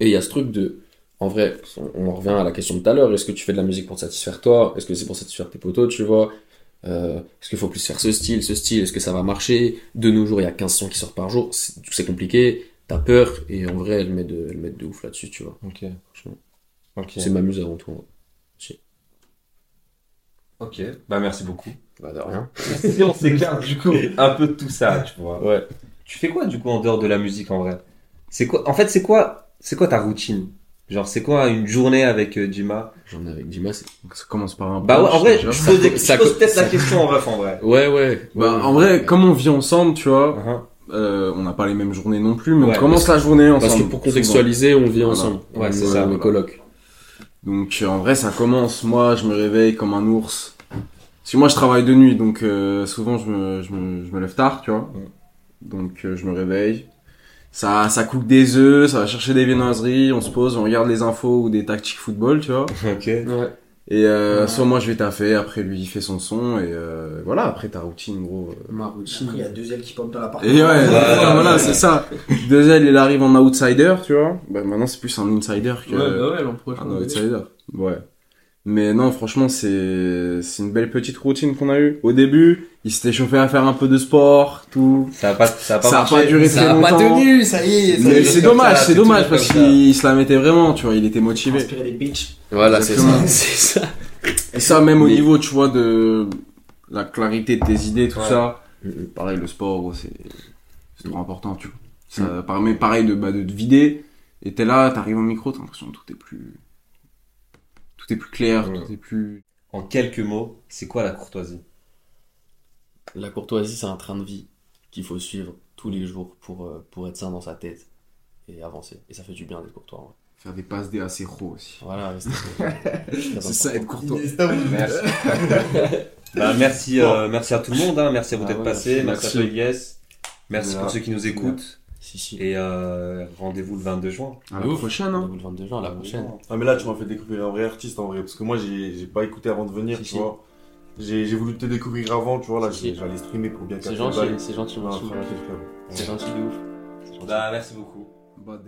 Et il y a ce truc de, en vrai, on, en revient à la question de tout à l'heure. Est-ce que tu fais de la musique pour te satisfaire toi? Est-ce que c'est pour satisfaire tes potos, tu vois? Euh, Est-ce qu'il faut plus faire ce style, ce style? Est-ce que ça va marcher? De nos jours, il y a 15 sons qui sortent par jour. C'est compliqué. T'as peur. Et en vrai, elle met de, elle met de ouf là-dessus, tu vois.
Ok.
Franchement.
Ok.
C'est m'amuse avant tout. hein.
Ok. Bah, merci beaucoup.
Bah, de rien.
si on s'écarte, du coup, un peu de tout ça, tu vois.
Ouais.
Tu fais quoi, du coup, en dehors de la musique, en vrai? C'est quoi, en fait, c'est quoi, c'est quoi ta routine? Genre, c'est quoi une journée avec euh, Dima?
Ai avec Dima, c'est.
Ça commence par un
Bah ouais, en vrai, je pose, *laughs* peut-être la question en ref, en vrai.
Ouais, ouais.
Bah,
Ouais.
en vrai, comme on vit ensemble, tu vois,
Uh-huh.
euh, on n'a pas les mêmes journées non plus, mais
Ouais,
on commence la journée ensemble.
Parce que pour contextualiser, on vit
Voilà.
ensemble.
Ouais, c'est
est-
ça,
on coloc.
Donc euh, en vrai, ça commence. Moi, je me réveille comme un ours. Parce que moi, je travaille de nuit, donc euh, souvent, je me, je, me, je me lève tard, tu vois. Donc euh, je me réveille. Ça, ça cook des œufs, ça va chercher des viennoiseries, on se pose, on regarde les infos ou des tactiques football, tu vois. *laughs*
Ok.
Ouais.
Et euh,
Ouais.
soit moi je vais taffer, après lui il fait son son, et euh, voilà, après ta routine, gros. euh.
Ma routine.
Après, il y a deux ailes qui pompent dans
Et
l'appartement.
ouais,
Ouais,
voilà,
ouais,
voilà,
ouais.
c'est ça. Deux il arrive en outsider, tu vois. Bah, maintenant c'est plus un insider que
Ouais, bah ouais, l'an prochain.
un outsider. Ouais. Mais non, franchement, c'est c'est une belle petite routine qu'on a eue. Au début, il s'était chauffé à faire un peu de sport, tout.
Ça a pas, ça a pas
Ça a
marché.
pas duré
Ça
très
a pas tenu, ça y est. ça
Mais
est.
c'est dommage, c'est dommage parce qu'il se la mettait vraiment, tu vois, il était motivé.
Inspirer des bitches.
Voilà, c'est ça. C'est ça.
Et ça, même au niveau, tu vois, de la clarité de tes idées, tout
Ouais.
ça.
Mhm.
Pareil, le sport, c'est c'est trop important, tu vois. Ça permet, pareil, de, bah, de te vider. Et t'es là, t'arrives au micro, t'as l'impression que tout est plus. Tout est plus clair,
Ouais.
tout est plus.
En quelques mots, c'est quoi la courtoisie?
La courtoisie, c'est un train de vie qu'il faut suivre tous les jours pour, euh, pour être sain dans sa tête et avancer. Et ça fait du bien d'être courtois. ouais.
Faire des passes des assez gros aussi.
Voilà, c'est *laughs*
C'est ça, être courtois.
Merci. *laughs* bah, merci, euh, merci à tout le monde, hein. merci à vous
Ah
d'être
ouais,
passé, merci,
merci.
à toi Elias, merci
Voilà.
pour ceux qui nous écoutent
Si, si.
et euh, rendez-vous le 22 juin.
À la
Ouf.
prochaine, hein.
Rendez-vous le 22 juin, la prochaine.
Ah mais là tu m'as fait découvrir un vrai artiste en vrai parce que moi j'ai pas écouté avant de venir
Si,
tu
si.
vois. J'ai voulu te découvrir avant tu vois là
Si, si.
j'ai- j'allais streamer pour bien
C'est gentil, c'est gentil,
Ah.
C'est gentil de ouf. C'est gentil.
Bah, merci beaucoup.
Bah,